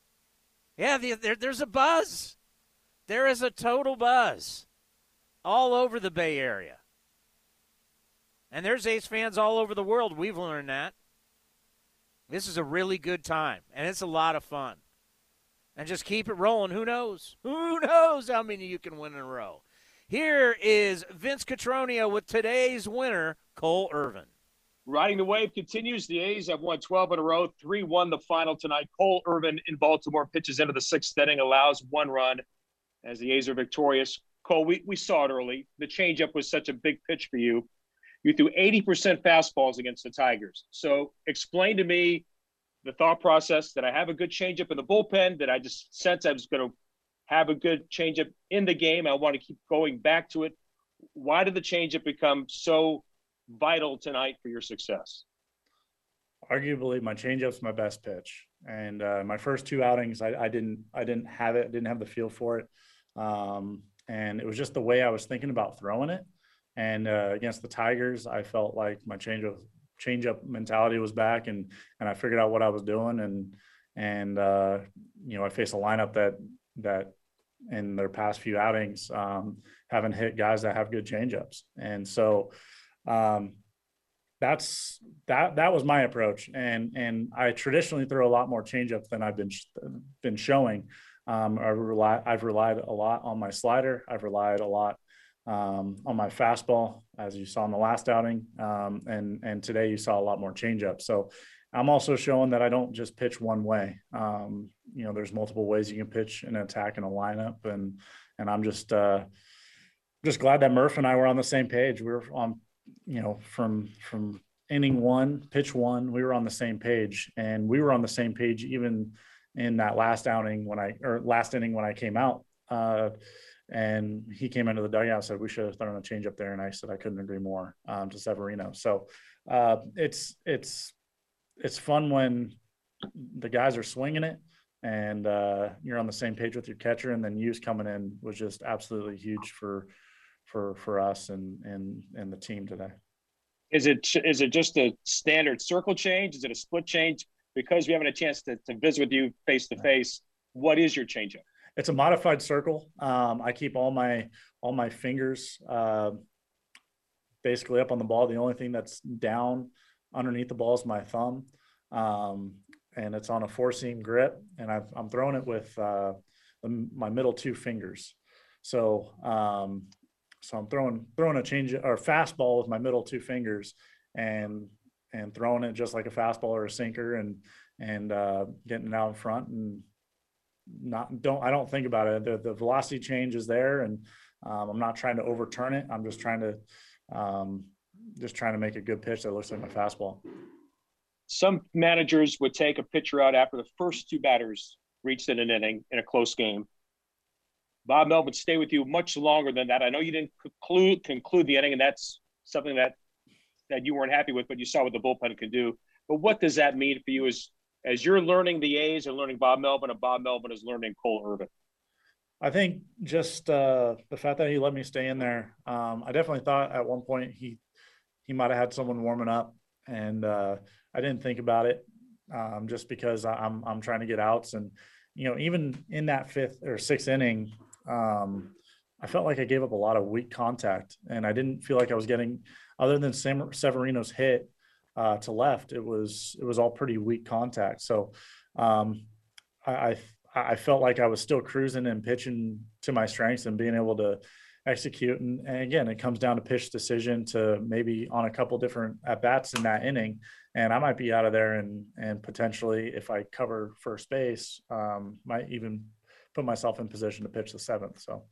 Yeah, the, there, there's a buzz. There is a total buzz all over the Bay Area. And there's A's fans all over the world. We've learned that. This is a really good time, and it's a lot of fun. And just keep it rolling. Who knows? [LAUGHS] Who knows how many you can win in a row? Here is Vince Cotroneo with today's winner, Cole Irvin. Riding the wave continues. The A's have won 12 in a row, 3 1 the final tonight. Cole Irvin in Baltimore pitches into the sixth inning, allows one run as the A's are victorious. Cole, we, we saw it early. The changeup was such a big pitch for you. You threw 80% fastballs against the Tigers. So explain to me the thought process that I have a good changeup in the bullpen, that I just sense I was going to have a good changeup in the game. I want to keep going back to it. Why did the changeup become so vital tonight for your success? Arguably, my changeup's my best pitch, and uh, my first two outings, I, I, didn't, I didn't have it, I didn't have the feel for it, um, and it was just the way I was thinking about throwing it. And uh, against the Tigers, I felt like my changeup, changeup mentality was back, and and I figured out what I was doing, and and uh, you know, I faced a lineup that that in their past few outings um, haven't hit guys that have good changeups, and so um, that's that that was my approach, and and I traditionally throw a lot more changeups than I've been been showing. Um, I rely, I've relied a lot on my slider. I've relied a lot um, on my fastball, as you saw in the last outing, um, and and today you saw a lot more changeup. So I'm also showing that I don't just pitch one way. Um, you know, there's multiple ways you can pitch an attack in a lineup, and and I'm just uh, just glad that Murph and I were on the same page. We were on, you know, from from inning one, pitch one, we were on the same page, and we were on the same page even in that last outing when I or last inning when I came out. Uh, and he came into the dugout and said we should have thrown a change up there, and I said I couldn't agree more um, to Severino. So uh, it's it's it's fun when the guys are swinging it and uh, you're on the same page with your catcher. And then Hughes coming in was just absolutely huge for for for us and and and the team today. Is it is it just a standard circle change? Is it a split change? Because we haven't a chance to, to visit with you face to face, what is your changeup? It's a modified circle. Um, I keep all my all my fingers uh, basically up on the ball. The only thing that's down underneath the ball is my thumb, um, and it's on a four seam grip, and i am throwing it with uh, the, my middle two fingers. So um, so I'm throwing throwing a change or fastball with my middle two fingers, and and throwing it just like a fastball or a sinker, and and uh, getting it out in front and not don't I don't think about it. The, the velocity change is there, and um, I'm not trying to overturn it. I'm just trying to um, just trying to make a good pitch that looks like my fastball. Some managers would take a pitcher out after the first two batters reached in an inning in a close game. Bob Melvin stay with you much longer than that. I know you didn't conclude conclude the inning, and that's something that that you weren't happy with, but you saw what the bullpen can do. But what does that mean for you as as you're learning the A's and learning Bob Melvin, and Bob Melvin is learning Cole Irvin? I think just uh, the fact that he let me stay in there. Um, I definitely thought at one point he he might have had someone warming up, and uh, I didn't think about it um, just because I'm I'm trying to get outs, and you know even in that fifth or sixth inning, um, I felt like I gave up a lot of weak contact, and I didn't feel like I was getting other than Sam, Severino's hit uh, to left. It was it was all pretty weak contact, so um, I, I I felt like I was still cruising and pitching to my strengths and being able to execute. And, and, again, it comes down to pitch decision to maybe on a couple different at bats in that inning, and I might be out of there and and potentially if I cover first base, um, might even put myself in position to pitch the seventh. So.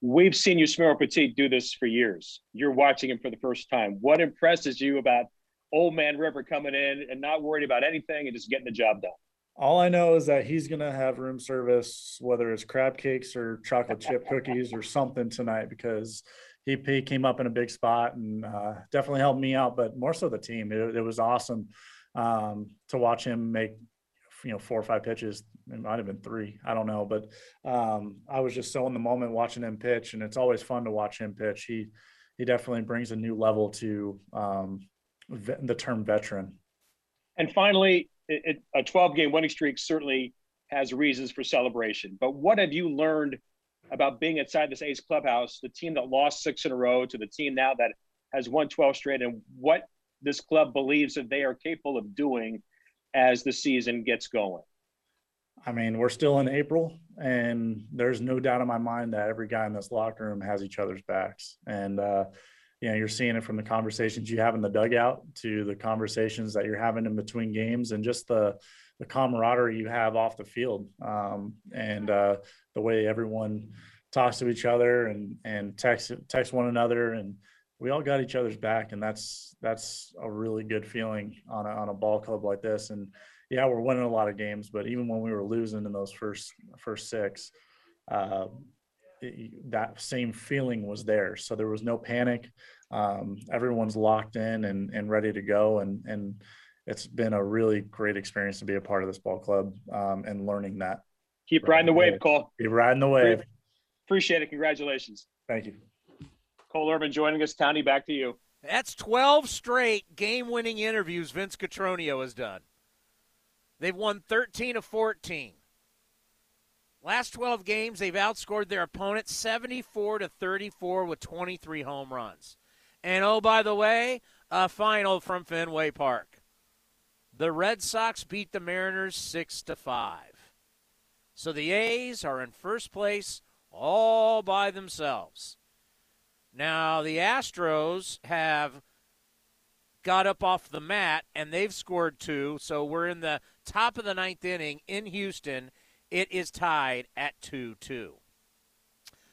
We've seen Yusmeiro Petit do this for years. You're watching him for the first time. What impresses you about Old Man River coming in and not worried about anything and just getting the job done? All I know is that he's going to have room service, whether it's crab cakes or chocolate chip cookies or something tonight, because he, he came up in a big spot and uh, definitely helped me out, but more so the team. It, it was awesome um, to watch him make, you know, four or five pitches. It might have been three. I don't know, but um, I was just so in the moment watching him pitch, and it's always fun to watch him pitch. He he definitely brings a new level to um, the term veteran. And finally, it, a 12 game winning streak certainly has reasons for celebration. But what have you learned about being inside this A's clubhouse, the team that lost six in a row to the team now that has won 12 straight, and what this club believes that they are capable of doing as the season gets going? I mean, we're still in April, and there's no doubt in my mind that every guy in this locker room has each other's backs. And, uh, you know, you're seeing it from the conversations you have in the dugout to the conversations that you're having in between games and just the, the camaraderie you have off the field um, and uh, the way everyone talks to each other and, and text, text one another. And we all got each other's back. And that's, that's a really good feeling on a, on a ball club like this. And yeah, we're winning a lot of games, but even when we were losing in those first, first six, uh, it, that same feeling was there. So there was no panic. Um, everyone's locked in and, and ready to go. And, and it's been a really great experience to be a part of this ball club um, and learning that. Keep riding the wave, Cole. Keep riding the wave. Appreciate it. Congratulations. Thank you. Cole Irvin joining us. Townie, back to you. That's 12 straight game winning interviews Vince Cotroneo has done. They've won 13 of 14. Last 12 games, they've outscored their opponent 74 to 34 with 23 home runs. And oh, by the way, a final from Fenway Park. The Red Sox beat the Mariners 6 to 5. So the A's are in first place all by themselves. Now, the Astros have got up off the mat and they've scored two. So we're in the top of the ninth inning in Houston. It is tied at 2 2.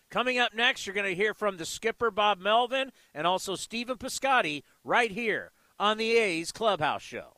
Coming up next, you're going to hear from the skipper, Bob Melvin, and also Stephen Piscotty right here on the A's Clubhouse Show.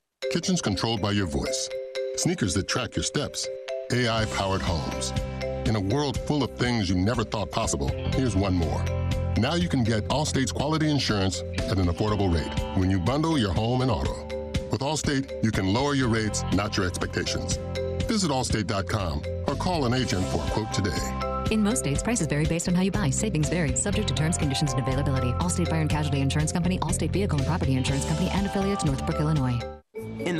Kitchens controlled by your voice. Sneakers that track your steps. AI powered homes. In a world full of things you never thought possible, here's one more. Now you can get Allstate's quality insurance at an affordable rate when you bundle your home and auto. With Allstate, you can lower your rates, not your expectations. Visit allstate.com or call an agent for a quote today. In most states, prices vary based on how you buy. Savings vary, subject to terms, conditions, and availability. Allstate Fire and Casualty Insurance Company, Allstate Vehicle and Property Insurance Company, and affiliates, Northbrook, Illinois.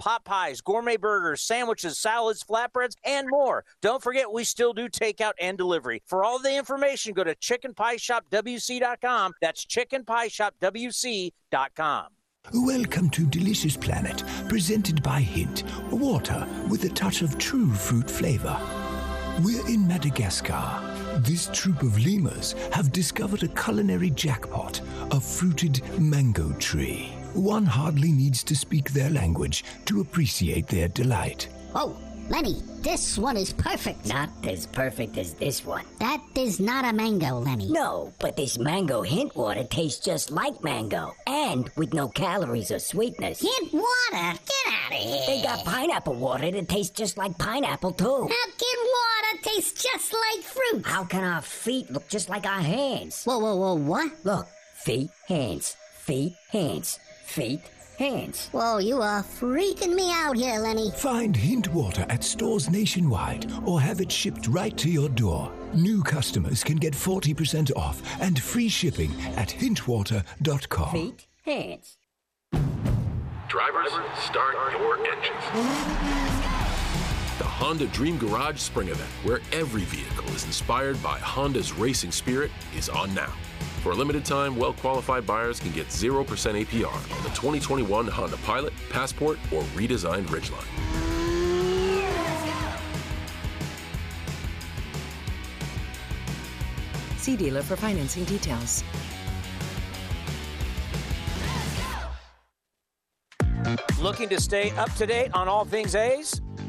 pot pies, gourmet burgers, sandwiches, salads, flatbreads, and more. Don't forget, we still do takeout and delivery. For all the information, go to chickenpieshopwc.com. That's chickenpieshopwc.com. Welcome to Delicious Planet, presented by Hint, water with a touch of true fruit flavor. We're in Madagascar. This troop of lemurs have discovered a culinary jackpot, a fruited mango tree. One hardly needs to speak their language to appreciate their delight. Oh, Lenny, this one is perfect. Not as perfect as this one. That is not a mango, Lenny. No, but this mango hint water tastes just like mango. And with no calories or sweetness. Hint water? Get out of here. They got pineapple water that tastes just like pineapple, too. How can water taste just like fruit? How can our feet look just like our hands? Whoa, whoa, whoa, what? Look, feet, hands, feet, hands feet, hands. Whoa, you are freaking me out here, Lenny. Find Hint Water at stores nationwide or have it shipped right to your door. New customers can get 40% off and free shipping at hintwater.com. Feet, hands. Drivers, start your engines. The Honda Dream Garage Spring Event, where every vehicle is inspired by Honda's racing spirit, is on now. For a limited time, well qualified buyers can get 0% APR on the 2021 Honda Pilot, Passport, or redesigned Ridgeline. See dealer for financing details. Looking to stay up to date on all things A's?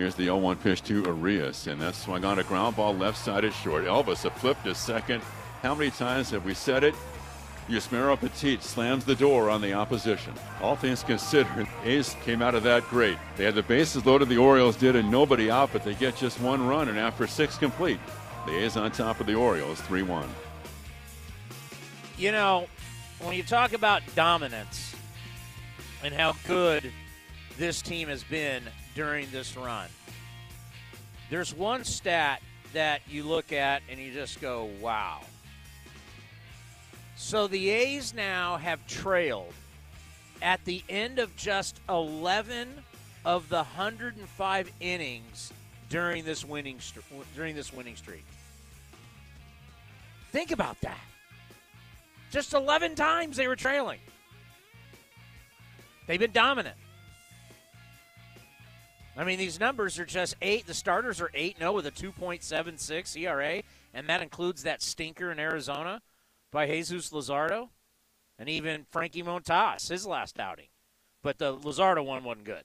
Here's the 0-1 pitch to Arias, and that swung on a ground ball left side is short. Elvis a flip to second. How many times have we said it? Yusmeiro Petit slams the door on the opposition. All things considered, A's came out of that great. They had the bases loaded, the Orioles did, and nobody out, but they get just one run, and after six complete, the A's on top of the Orioles, 3-1. You know, when you talk about dominance and how good this team has been during this run, there's one stat that you look at and you just go, wow. So the A's now have trailed at the end of just 11 of the 105 innings during this winning during this winning streak. Think about that. Just 11 times they were trailing. They've been dominant. I mean, these numbers are just eight. The starters are 8 0 with a 2.76 ERA, and that includes that stinker in Arizona by Jesus Luzardo and even Frankie Montas, his last outing. But the Luzardo one wasn't good.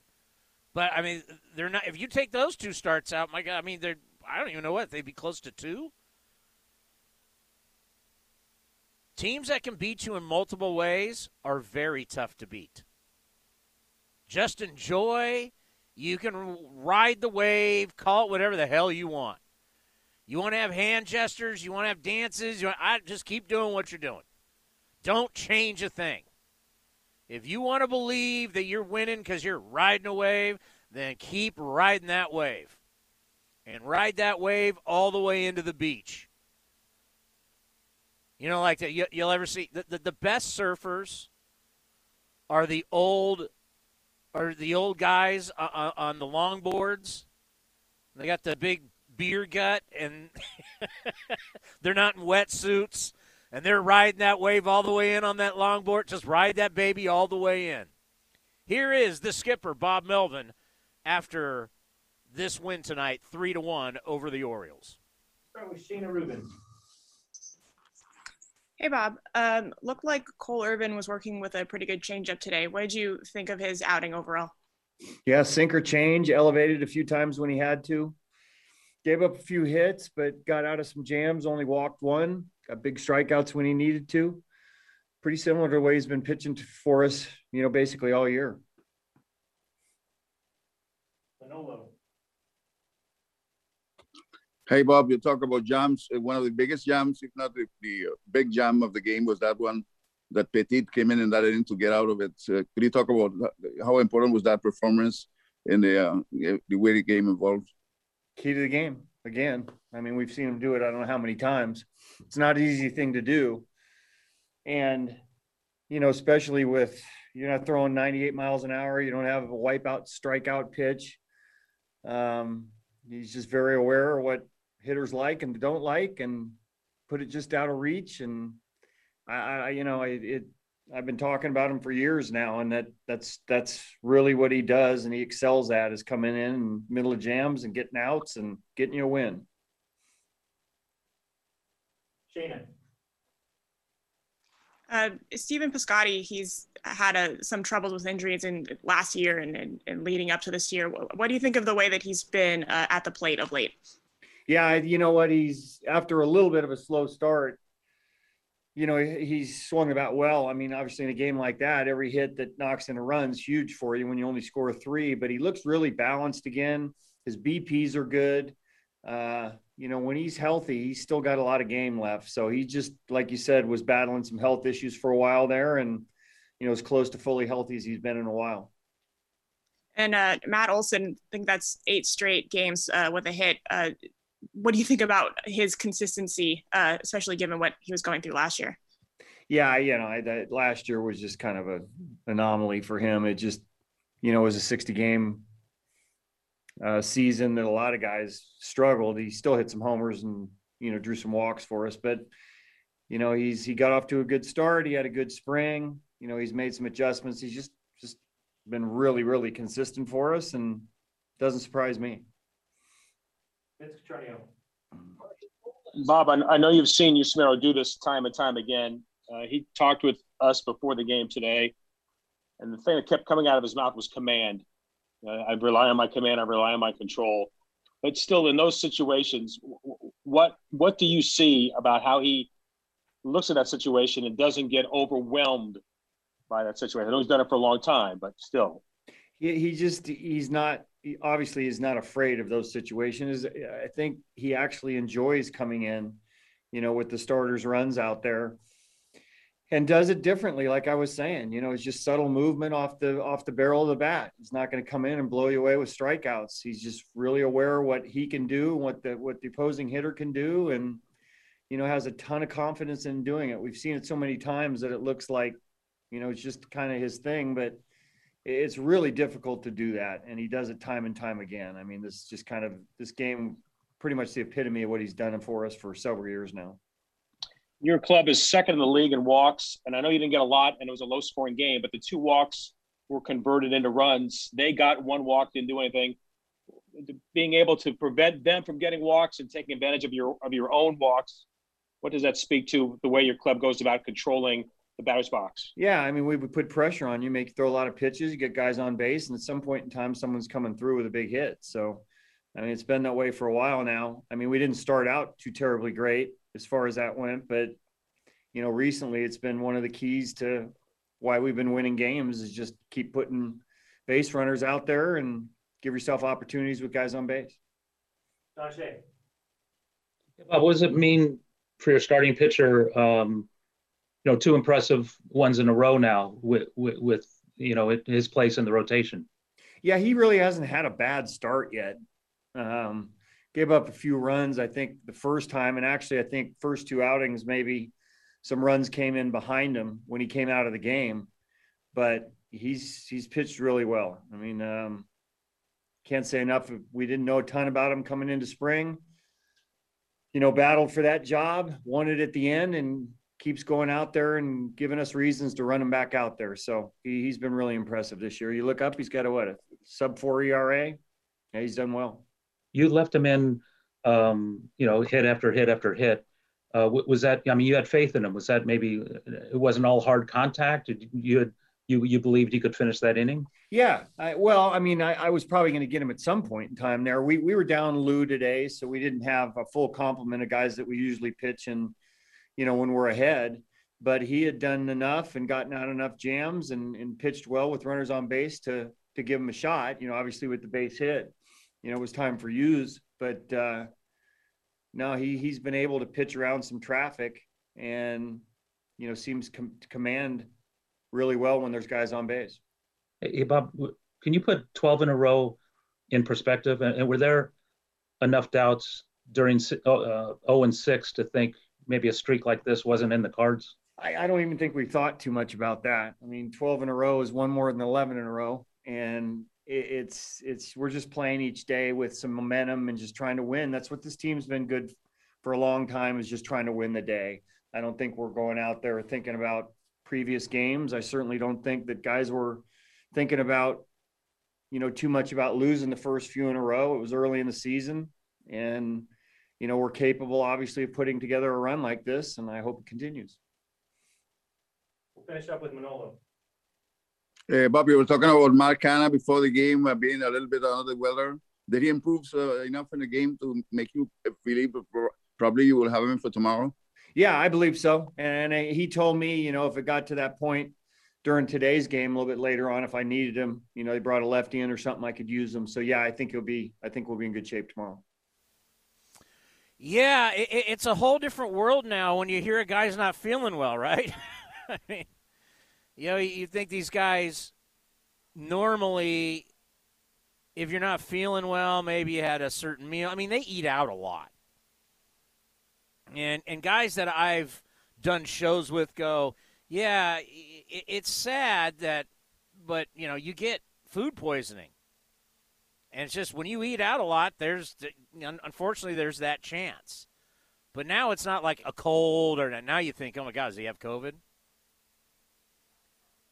But I mean, they're not. If you take those two starts out, my God, I mean, they're. I don't even know what they'd be close to two. Teams that can beat you in multiple ways are very tough to beat. Just enjoy. You can ride the wave, call it whatever the hell you want. You want to have hand gestures, you want to have dances, you want, I just keep doing what you're doing. Don't change a thing. If you want to believe that you're winning because you're riding a wave, then keep riding that wave. And ride that wave all the way into the beach. You know, like that. You, will ever see the, the, the best surfers are the old are the old guys uh, on the longboards. They got the big beer gut, and [LAUGHS] they're not in wetsuits, and they're riding that wave all the way in on that longboard. Just ride that baby all the way in. Here is the skipper, Bob Melvin, after this win tonight, three to one over the Orioles. Start with Shayna Rubin. Hey, Bob. Um, looked like Cole Irvin was working with a pretty good changeup today. What did you think of his outing overall? Yeah, sinker change, elevated a few times when he had to. Gave up a few hits, but got out of some jams, only walked one. Got big strikeouts when he needed to. Pretty similar to the way he's been pitching for us, you know, basically all year. Manolo. Hey, Bob, you talk about jams. Uh, one of the biggest jams, if not the, uh, big jam of the game, was that one that Petit came in and that inning to get out of it. Uh, could you talk about how important was that performance in the uh, the way the game evolved? Key to the game again. I mean, we've seen him do it. I don't know how many times. It's not an easy thing to do, and you know, especially with you're not throwing 98 miles an hour. You don't have a wipeout strikeout pitch. Um, he's just very aware of what hitters like and don't like and put it just out of reach. And I, I you know, I, it, I've been talking about him for years now, and that that's that's really what he does, and he excels at is coming in and middle of jams and getting outs and getting you a win. Shayna. Uh, Stephen Piscotty, he's had a, some troubles with injuries in last year and, and, and, leading up to this year. What do you think of the way that he's been uh, at the plate of late? Yeah, you know what? He's after a little bit of a slow start. You know, he's swung about well. I mean, obviously, in a game like that, every hit that knocks in a run is huge for you when you only score three. But he looks really balanced again. His BPs are good. Uh, you know, when he's healthy, he's still got a lot of game left. So he just, like you said, was battling some health issues for a while there, and you know, as close to fully healthy as he's been in a while. And uh, Matt Olson, I think that's eight straight games uh, with a hit. Uh, what do you think about his consistency, uh, especially given what he was going through last year? Yeah, you know, I, last year was just kind of a anomaly for him. It just, you know, was a 60 game uh, season that a lot of guys struggled. He still hit some homers and you know drew some walks for us, but you know he's he got off to a good start. He had a good spring. You know he's made some adjustments. He's just just been really really consistent for us, and doesn't surprise me. Bob, I, I know you've seen Yusmeiro do this time and time again. Uh, he talked with us before the game today, and the thing that kept coming out of his mouth was command. I rely on my command. I rely on my control. But still, in those situations, what what do you see about how he looks at that situation and doesn't get overwhelmed by that situation? I know he's done it for a long time, but still, he, he just he's not he obviously he's not afraid of those situations. I think he actually enjoys coming in, you know, with the starters runs out there and does it differently like i was saying you know it's just subtle movement off the off the barrel of the bat. He's not going to come in and blow you away with strikeouts. He's just really aware what he can do what the what the opposing hitter can do and you know has a ton of confidence in doing it. We've seen it so many times that it looks like you know it's just kind of his thing but it's really difficult to do that and he does it time and time again i mean this is just kind of this game pretty much the epitome of what he's done for us for several years now your club is second in the league in walks, and I know you didn't get a lot, and it was a low scoring game, but the two walks were converted into runs. They got one walk, didn't do anything. Being able to prevent them from getting walks and taking advantage of your of your own walks, what does that speak to the way your club goes about controlling the batter's box? Yeah, I mean, we would put pressure on you, make you throw a lot of pitches, you get guys on base, and at some point in time, someone's coming through with a big hit. So, I mean, it's been that way for a while now. I mean, we didn't start out too terribly great as far as that went. But you know, recently it's been one of the keys to why we've been winning games is just keep putting base runners out there and give yourself opportunities with guys on base. Bob, what does it mean for your starting pitcher? Um, you know, two impressive ones in a row now with, with, with you know his place in the rotation. Yeah, he really hasn't had a bad start yet. Um, gave up a few runs, I think, the first time. And actually, I think first two outings, maybe some runs came in behind him when he came out of the game. But he's he's pitched really well. I mean, um, can't say enough. We didn't know a ton about him coming into spring. You know, battled for that job, won it at the end, and keeps going out there and giving us reasons to run him back out there. So he, has been really impressive this year. You look up, he's got a what a sub four ERA. Yeah, he's done well you left him in, um, you know, hit after hit after hit. Uh, was that? I mean, you had faith in him. Was that maybe it wasn't all hard contact? You had you you believed he could finish that inning? Yeah. I, well, I mean, I, I was probably going to get him at some point in time. There, we we were down Lou today, so we didn't have a full complement of guys that we usually pitch and you know when we're ahead. But he had done enough and gotten out enough jams and, and pitched well with runners on base to to give him a shot. You know, obviously with the base hit you know, it was time for use. But uh, no, he he's been able to pitch around some traffic and you know seems com- to command really well when there's guys on base. Hey Bob, can you put 12 in a row in perspective? And, and were there enough doubts during uh, 0 and 6 to think maybe a streak like this wasn't in the cards? I, I, don't even think we thought too much about that. I mean, 12 in a row is one more than 11 in a row. And it's it's we're just playing each day with some momentum and just trying to win. That's what this team's been good for a long time is just trying to win the day. I don't think we're going out there thinking about previous games. I certainly don't think that guys were thinking about you know too much about losing the first few in a row. It was early in the season and you know we're capable obviously of putting together a run like this and I hope it continues. We'll finish up with Manolo. Uh, Bob, you were talking about Mark Canha before the game uh, being a little bit under the weather. Did he improve uh, enough in the game to make you believe probably you will have him for tomorrow? Yeah, I believe so. And uh, he told me, you know, if it got to that point during today's game, a little bit later on, if I needed him, you know, they brought a lefty in or something, I could use him. So yeah, I think he'll be. I think we'll be in good shape tomorrow. Yeah, it, it's a whole different world now when you hear a guy's not feeling well, right? [LAUGHS] I mean, you know, you think these guys normally, if you're not feeling well, maybe you had a certain meal. I mean, they eat out a lot. And and guys that I've done shows with go, yeah, it, it's sad that, but you know, you get food poisoning, and it's just when you eat out a lot, there's unfortunately there's that chance. But now it's not like a cold or now you think, oh my God, does he have COVID?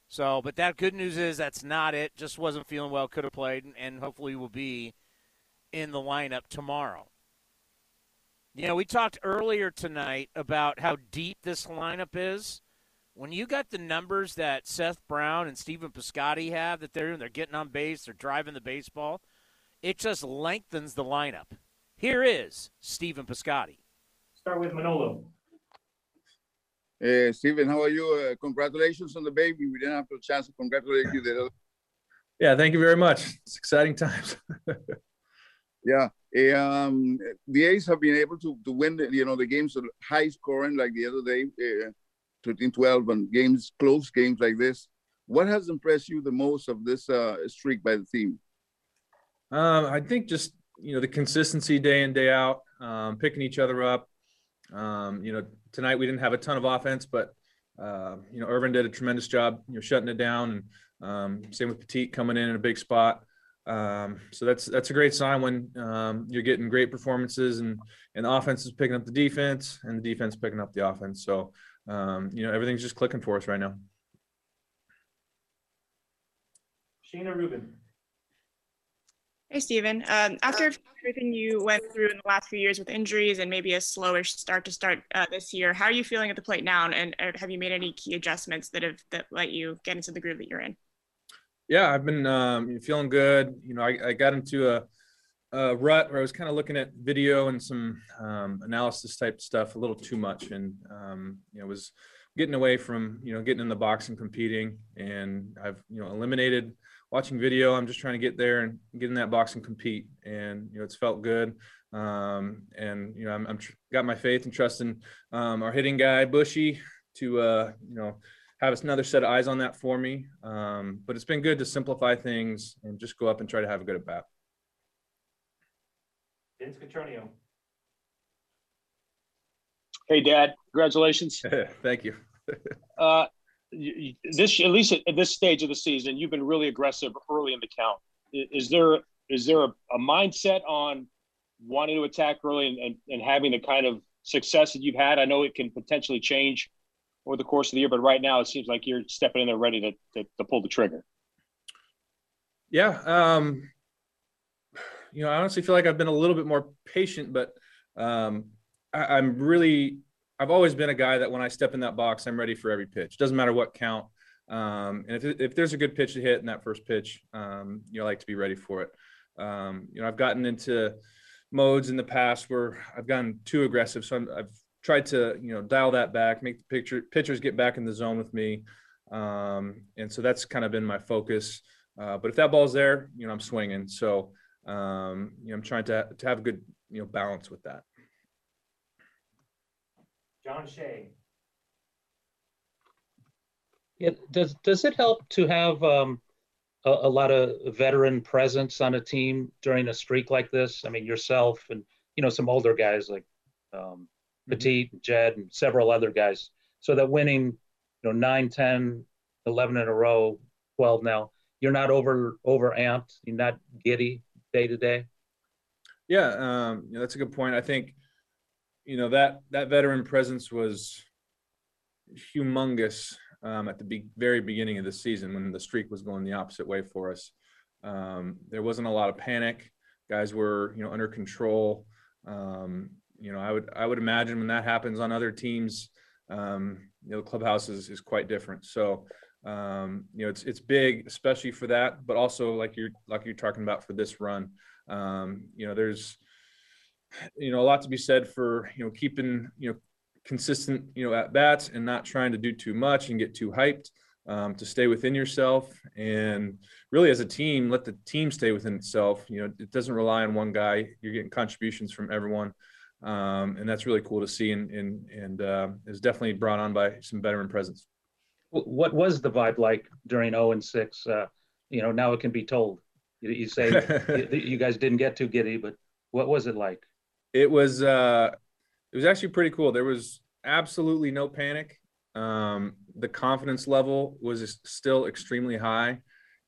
So, but that good news is that's not it. Just wasn't feeling well, could have played, and hopefully will be in the lineup tomorrow. You know, we talked earlier tonight about how deep this lineup is. When you got the numbers that Seth Brown and Stephen Piscotty have, that they're they're getting on base, they're driving the baseball, it just lengthens the lineup. Here is Stephen Piscotty. Start with Manolo. Uh, Stephen, how are you? Uh, congratulations on the baby. We didn't have a chance to congratulate you. There. Yeah, thank you very much. It's exciting times. [LAUGHS] yeah, um, the A's have been able to, to win, you know, the games are high scoring like the other day, uh, 13 12, and games, close games like this. What has impressed you the most of this uh, streak by the team? Um, I think just, you know, the consistency day in, day out, um, picking each other up. Um, you know, tonight we didn't have a ton of offense, but, uh, you know, Irvin did a tremendous job, you know, shutting it down. And um, same with Petit coming in in a big spot. Um, so that's that's a great sign when you're getting great performances and and the offense is picking up the defense and the defense picking up the offense. So you know everything's just clicking for us right now. Shayna Rubin. Hey, Stephen. Um, after everything you went through in the last few years with injuries and maybe a slowish start to start uh, this year, how are you feeling at the plate now? And, and have you made any key adjustments that have that let you get into the groove that you're in? Yeah, I've been um, feeling good. You know, I, I got into a, a, rut where I was kind of looking at video and some um, analysis type stuff a little too much, and um, you know, was getting away from you know getting in the box and competing. And I've you know eliminated watching video. I'm just trying to get there and get in that box and compete. And you know, it's felt good. Um, and you know, I'm, I'm tr- got my faith and trust in um, our hitting guy Bushy to uh, you know have us another set of eyes on that for me. Um, but it's been good to simplify things and just go up and try to have a good at bat. Vince Cotroneo. Hey, Dad. Congratulations. [LAUGHS] Thank you. [LAUGHS] uh, this at least at this stage of the season, you've been really aggressive early in the count. Is there is there a, a mindset on wanting to attack early and, and, and having the kind of success that you've had? I know it can potentially change over the course of the year. But right now, it seems like you're stepping in there ready to, to, to pull the trigger. Yeah. Um, you know, I honestly feel like I've been a little bit more patient, but um, I, I'm really, I've always been a guy that when I step in that box, I'm ready for every pitch. Doesn't matter what count. Um, and if, if there's a good pitch to hit in that first pitch, um, you know, I like to be ready for it. Um, you know, I've gotten into modes in the past where I've gotten too aggressive. So i have tried to you know dial that back, make the picture pitchers get back in the zone with me, um, and so that's kind of been my focus. Uh, but if that ball's there, you know I'm swinging. So um, you know I'm trying to to have a good you know balance with that. John Shea. Yeah, does does it help to have um, a, a, lot of veteran presence on a team during a streak like this? I mean, yourself and you know some older guys like um, Petit, Jed, and several other guys. So that winning, you know, 9, 10, 11 in a row, 12 now, you're not over over amped, you're not giddy day to day. Yeah, um, you know, that's a good point. I think, you know, that that veteran presence was humongous um, at the be- very beginning of the season when the streak was going the opposite way for us. Um, there wasn't a lot of panic. Guys were, you know, under control. Um, you know, I would I would imagine when that happens on other teams, um, you know, the clubhouse is, is quite different. So, um, you know, it's, it's big, especially for that, but also like you're, like you're talking about for this run. Um, you know, there's, you know, a lot to be said for, you know, keeping, you know, consistent, you know, at bats and not trying to do too much and get too hyped. Um, to stay within yourself and really as a team, let the team stay within itself. You know, it doesn't rely on one guy. You're getting contributions from everyone. Um, and that's really cool to see and, and, and uh, is definitely brought on by some veteran presence. What was the vibe like during 0 and 6? Uh, you know, now it can be told. You, you say [LAUGHS] you, you guys didn't get too giddy, but what was it like? It was uh, it was actually pretty cool. There was absolutely no panic. Um, the confidence level was still extremely high,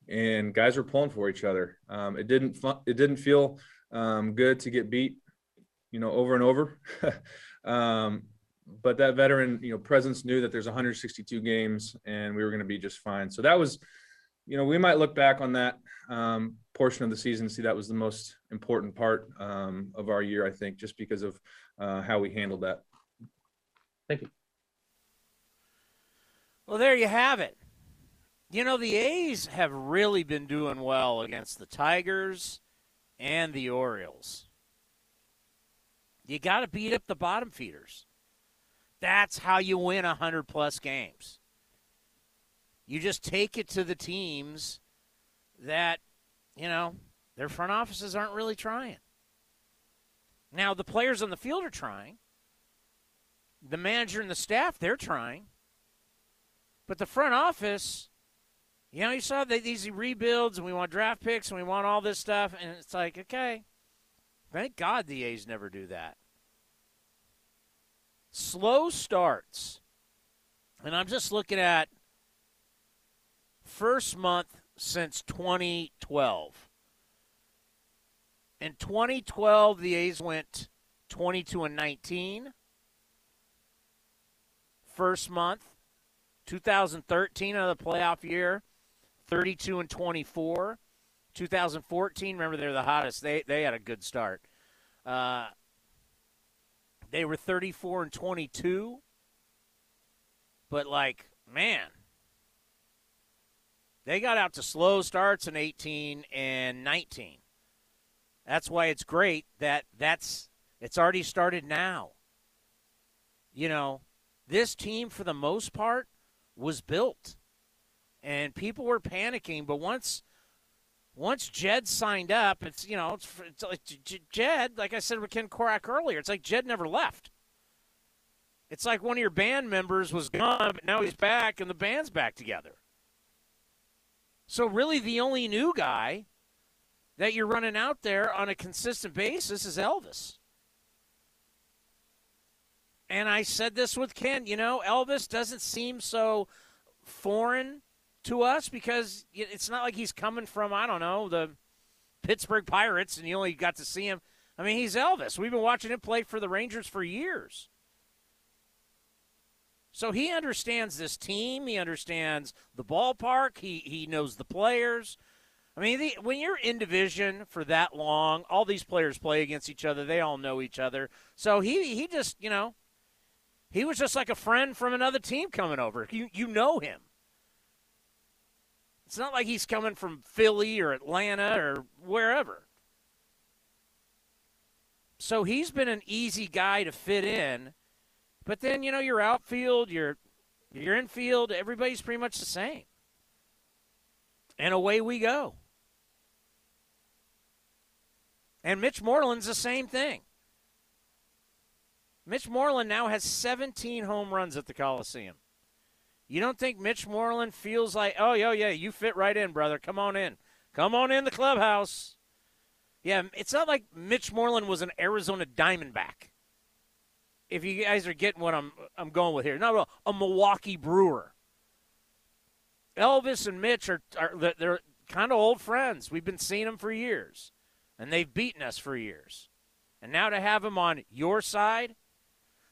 and guys were pulling for each other. Um, it didn't fu- it didn't feel um, good to get beat, you know, over and over. [LAUGHS] um, but that veteran, you know, presence knew that there's 162 games, and we were going to be just fine. So that was, you know, we might look back on that um, portion of the season, see that was the most important part um, of our year, I think, just because of uh, how we handled that. Thank you. Well, there you have it. You know, the A's have really been doing well against the Tigers and the Orioles. You got to beat up the bottom feeders. That's how you win 100 plus games. You just take it to the teams that, you know, their front offices aren't really trying. Now, the players on the field are trying. The manager and the staff, they're trying. But the front office, you know, you saw the, these rebuilds and we want draft picks and we want all this stuff. And it's like, okay, thank God the A's never do that. Slow starts. And I'm just looking at first month since 2012. In 2012, the A's went 22 and 19. First month, 2013 of the playoff year, 32 and 24. 2014, remember they're the hottest. They they had a good start. Uh, they were 34 and 22. But like, man, they got out to slow starts in 18 and 19. That's why it's great that that's it's already started now. You know, this team for the most part was built. And people were panicking, but once once Jed signed up, it's you know, it's, it's like Jed, like I said with Ken Korach earlier, it's like Jed never left. It's like one of your band members was gone, but now he's back and the band's back together. So really the only new guy that you're running out there on a consistent basis is Elvis. And I said this with Ken, you know, Elvis doesn't seem so foreign to us because it's not like he's coming from, I don't know, the Pittsburgh Pirates and you only got to see him. I mean, he's Elvis. We've been watching him play for the Rangers for years. So he understands this team. He understands the ballpark. He, he knows the players. I mean, the, when you're in division for that long, all these players play against each other. They all know each other. So he, he just, you know, he was just like a friend from another team coming over. You you know him. It's not like he's coming from Philly or Atlanta or wherever. So he's been an easy guy to fit in. But then, you know, your outfield, your your infield, everybody's pretty much the same. And away we go. And Mitch Moreland's the same thing. Mitch Moreland now has 17 home runs at the Coliseum. You don't think Mitch Moreland feels like, oh, yo, yeah, you fit right in, brother. Come on in. Come on in the clubhouse. Yeah, it's not like Mitch Moreland was an Arizona Diamondback. If you guys are getting what I'm I'm going with here, not a, Milwaukee Brewer. Elvis and Mitch are, are they're kind of old friends. We've been seeing them for years, and they've beaten us for years. And now to have them on your side,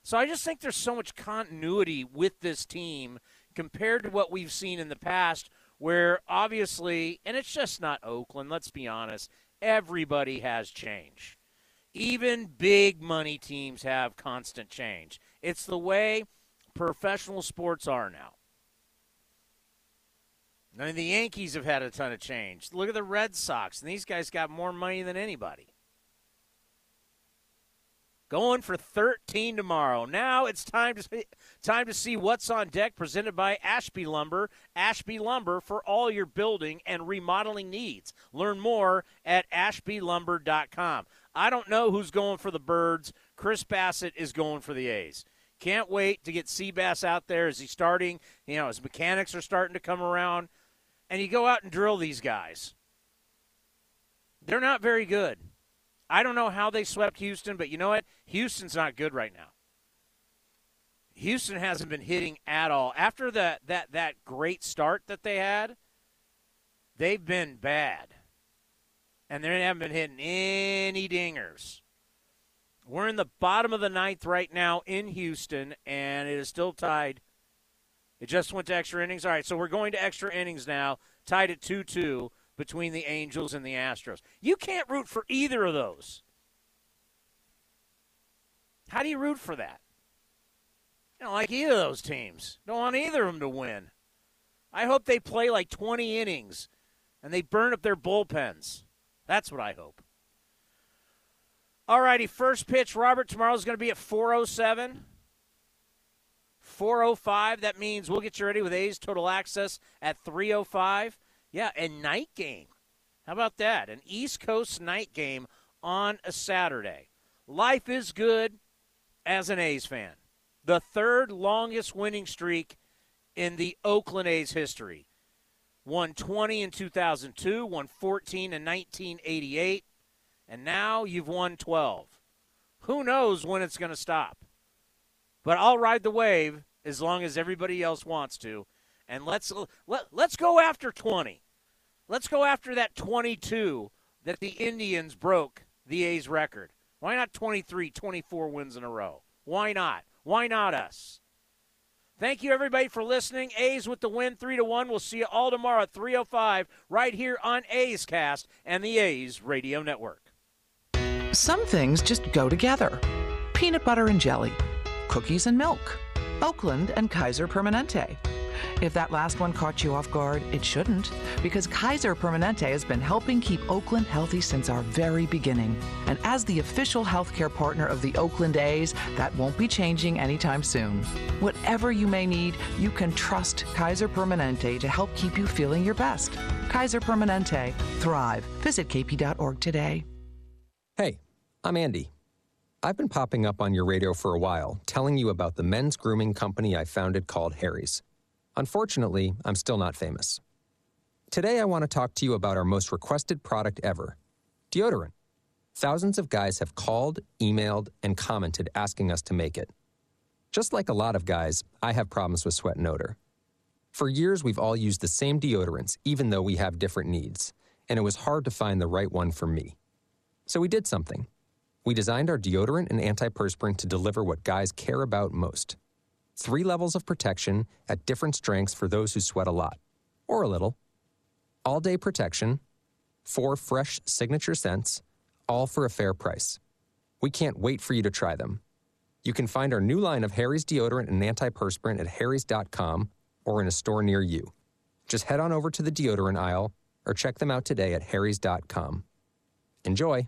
so I just think there's so much continuity with this team compared to what we've seen in the past, where obviously, and it's just not Oakland, let's be honest, everybody has change. Even big money teams have constant change. It's the way professional sports are now. I mean, the Yankees have had a ton of change. Look at the Red Sox, and these guys got more money than anybody. Going for 13 tomorrow. Now it's time to see, time to see what's on deck. Presented by Ashby Lumber. Ashby Lumber for all your building and remodeling needs. Learn more at ashbylumber.com. I don't know who's going for the Birds. Chris Bassitt is going for the A's. Can't wait to get Seabass out there. Is he starting? You know, his mechanics are starting to come around. And you go out and drill these guys. They're not very good. I don't know how they swept Houston, but you know what? Houston's not good right now. Houston hasn't been hitting at all. After that that that great start that they had, they've been bad. And they haven't been hitting any dingers. We're in the bottom of the ninth right now in Houston, and it is still tied. It just went to extra innings. All right, so we're going to extra innings now, tied at 2 2 between the Angels and the Astros. You can't root for either of those. How do you root for that? You don't like either of those teams. Don't want either of them to win. I hope they play like 20 innings and they burn up their bullpens. That's what I hope. All righty, first pitch, Robert, tomorrow's going to be at 407. 405, that means we'll get you ready with A's Total Access at 305. Yeah, a night game. How about that? An East Coast night game on a Saturday. Life is good as an A's fan. The third longest winning streak in the Oakland A's history. Won 20 in 2002, won 14 in 1988, and now you've won 12. Who knows when it's going to stop? But I'll ride the wave as long as everybody else wants to. And let's let, let's go after 20. Let's go after that 22 that the Indians broke the A's record. Why not 23, 24 wins in a row? Why not? Why not us? Thank you everybody for listening. A's with the win 3 to 1. We'll see you all tomorrow at 305 right here on A's Cast and the A's Radio Network. Some things just go together. Peanut butter and jelly, cookies and milk, Oakland and Kaiser Permanente. If that last one caught you off guard, it shouldn't, because Kaiser Permanente has been helping keep Oakland healthy since our very beginning. And as the official healthcare partner of the Oakland A's, that won't be changing anytime soon. Whatever you may need, you can trust Kaiser Permanente to help keep you feeling your best. Kaiser Permanente. Thrive. Visit kp.org today. Hey, I'm Andy. I've been popping up on your radio for a while, telling you about the men's grooming company I founded called Harry's. Unfortunately, I'm still not famous. Today, I want to talk to you about our most requested product ever deodorant. Thousands of guys have called, emailed, and commented asking us to make it. Just like a lot of guys, I have problems with sweat and odor. For years, we've all used the same deodorants, even though we have different needs, and it was hard to find the right one for me. So we did something. We designed our deodorant and antiperspirant to deliver what guys care about most three levels of protection at different strengths for those who sweat a lot, or a little, all day protection, four fresh signature scents, all for a fair price. We can't wait for you to try them. You can find our new line of Harry's deodorant and antiperspirant at harrys.com or in a store near you. Just head on over to the deodorant aisle or check them out today at harrys.com. Enjoy!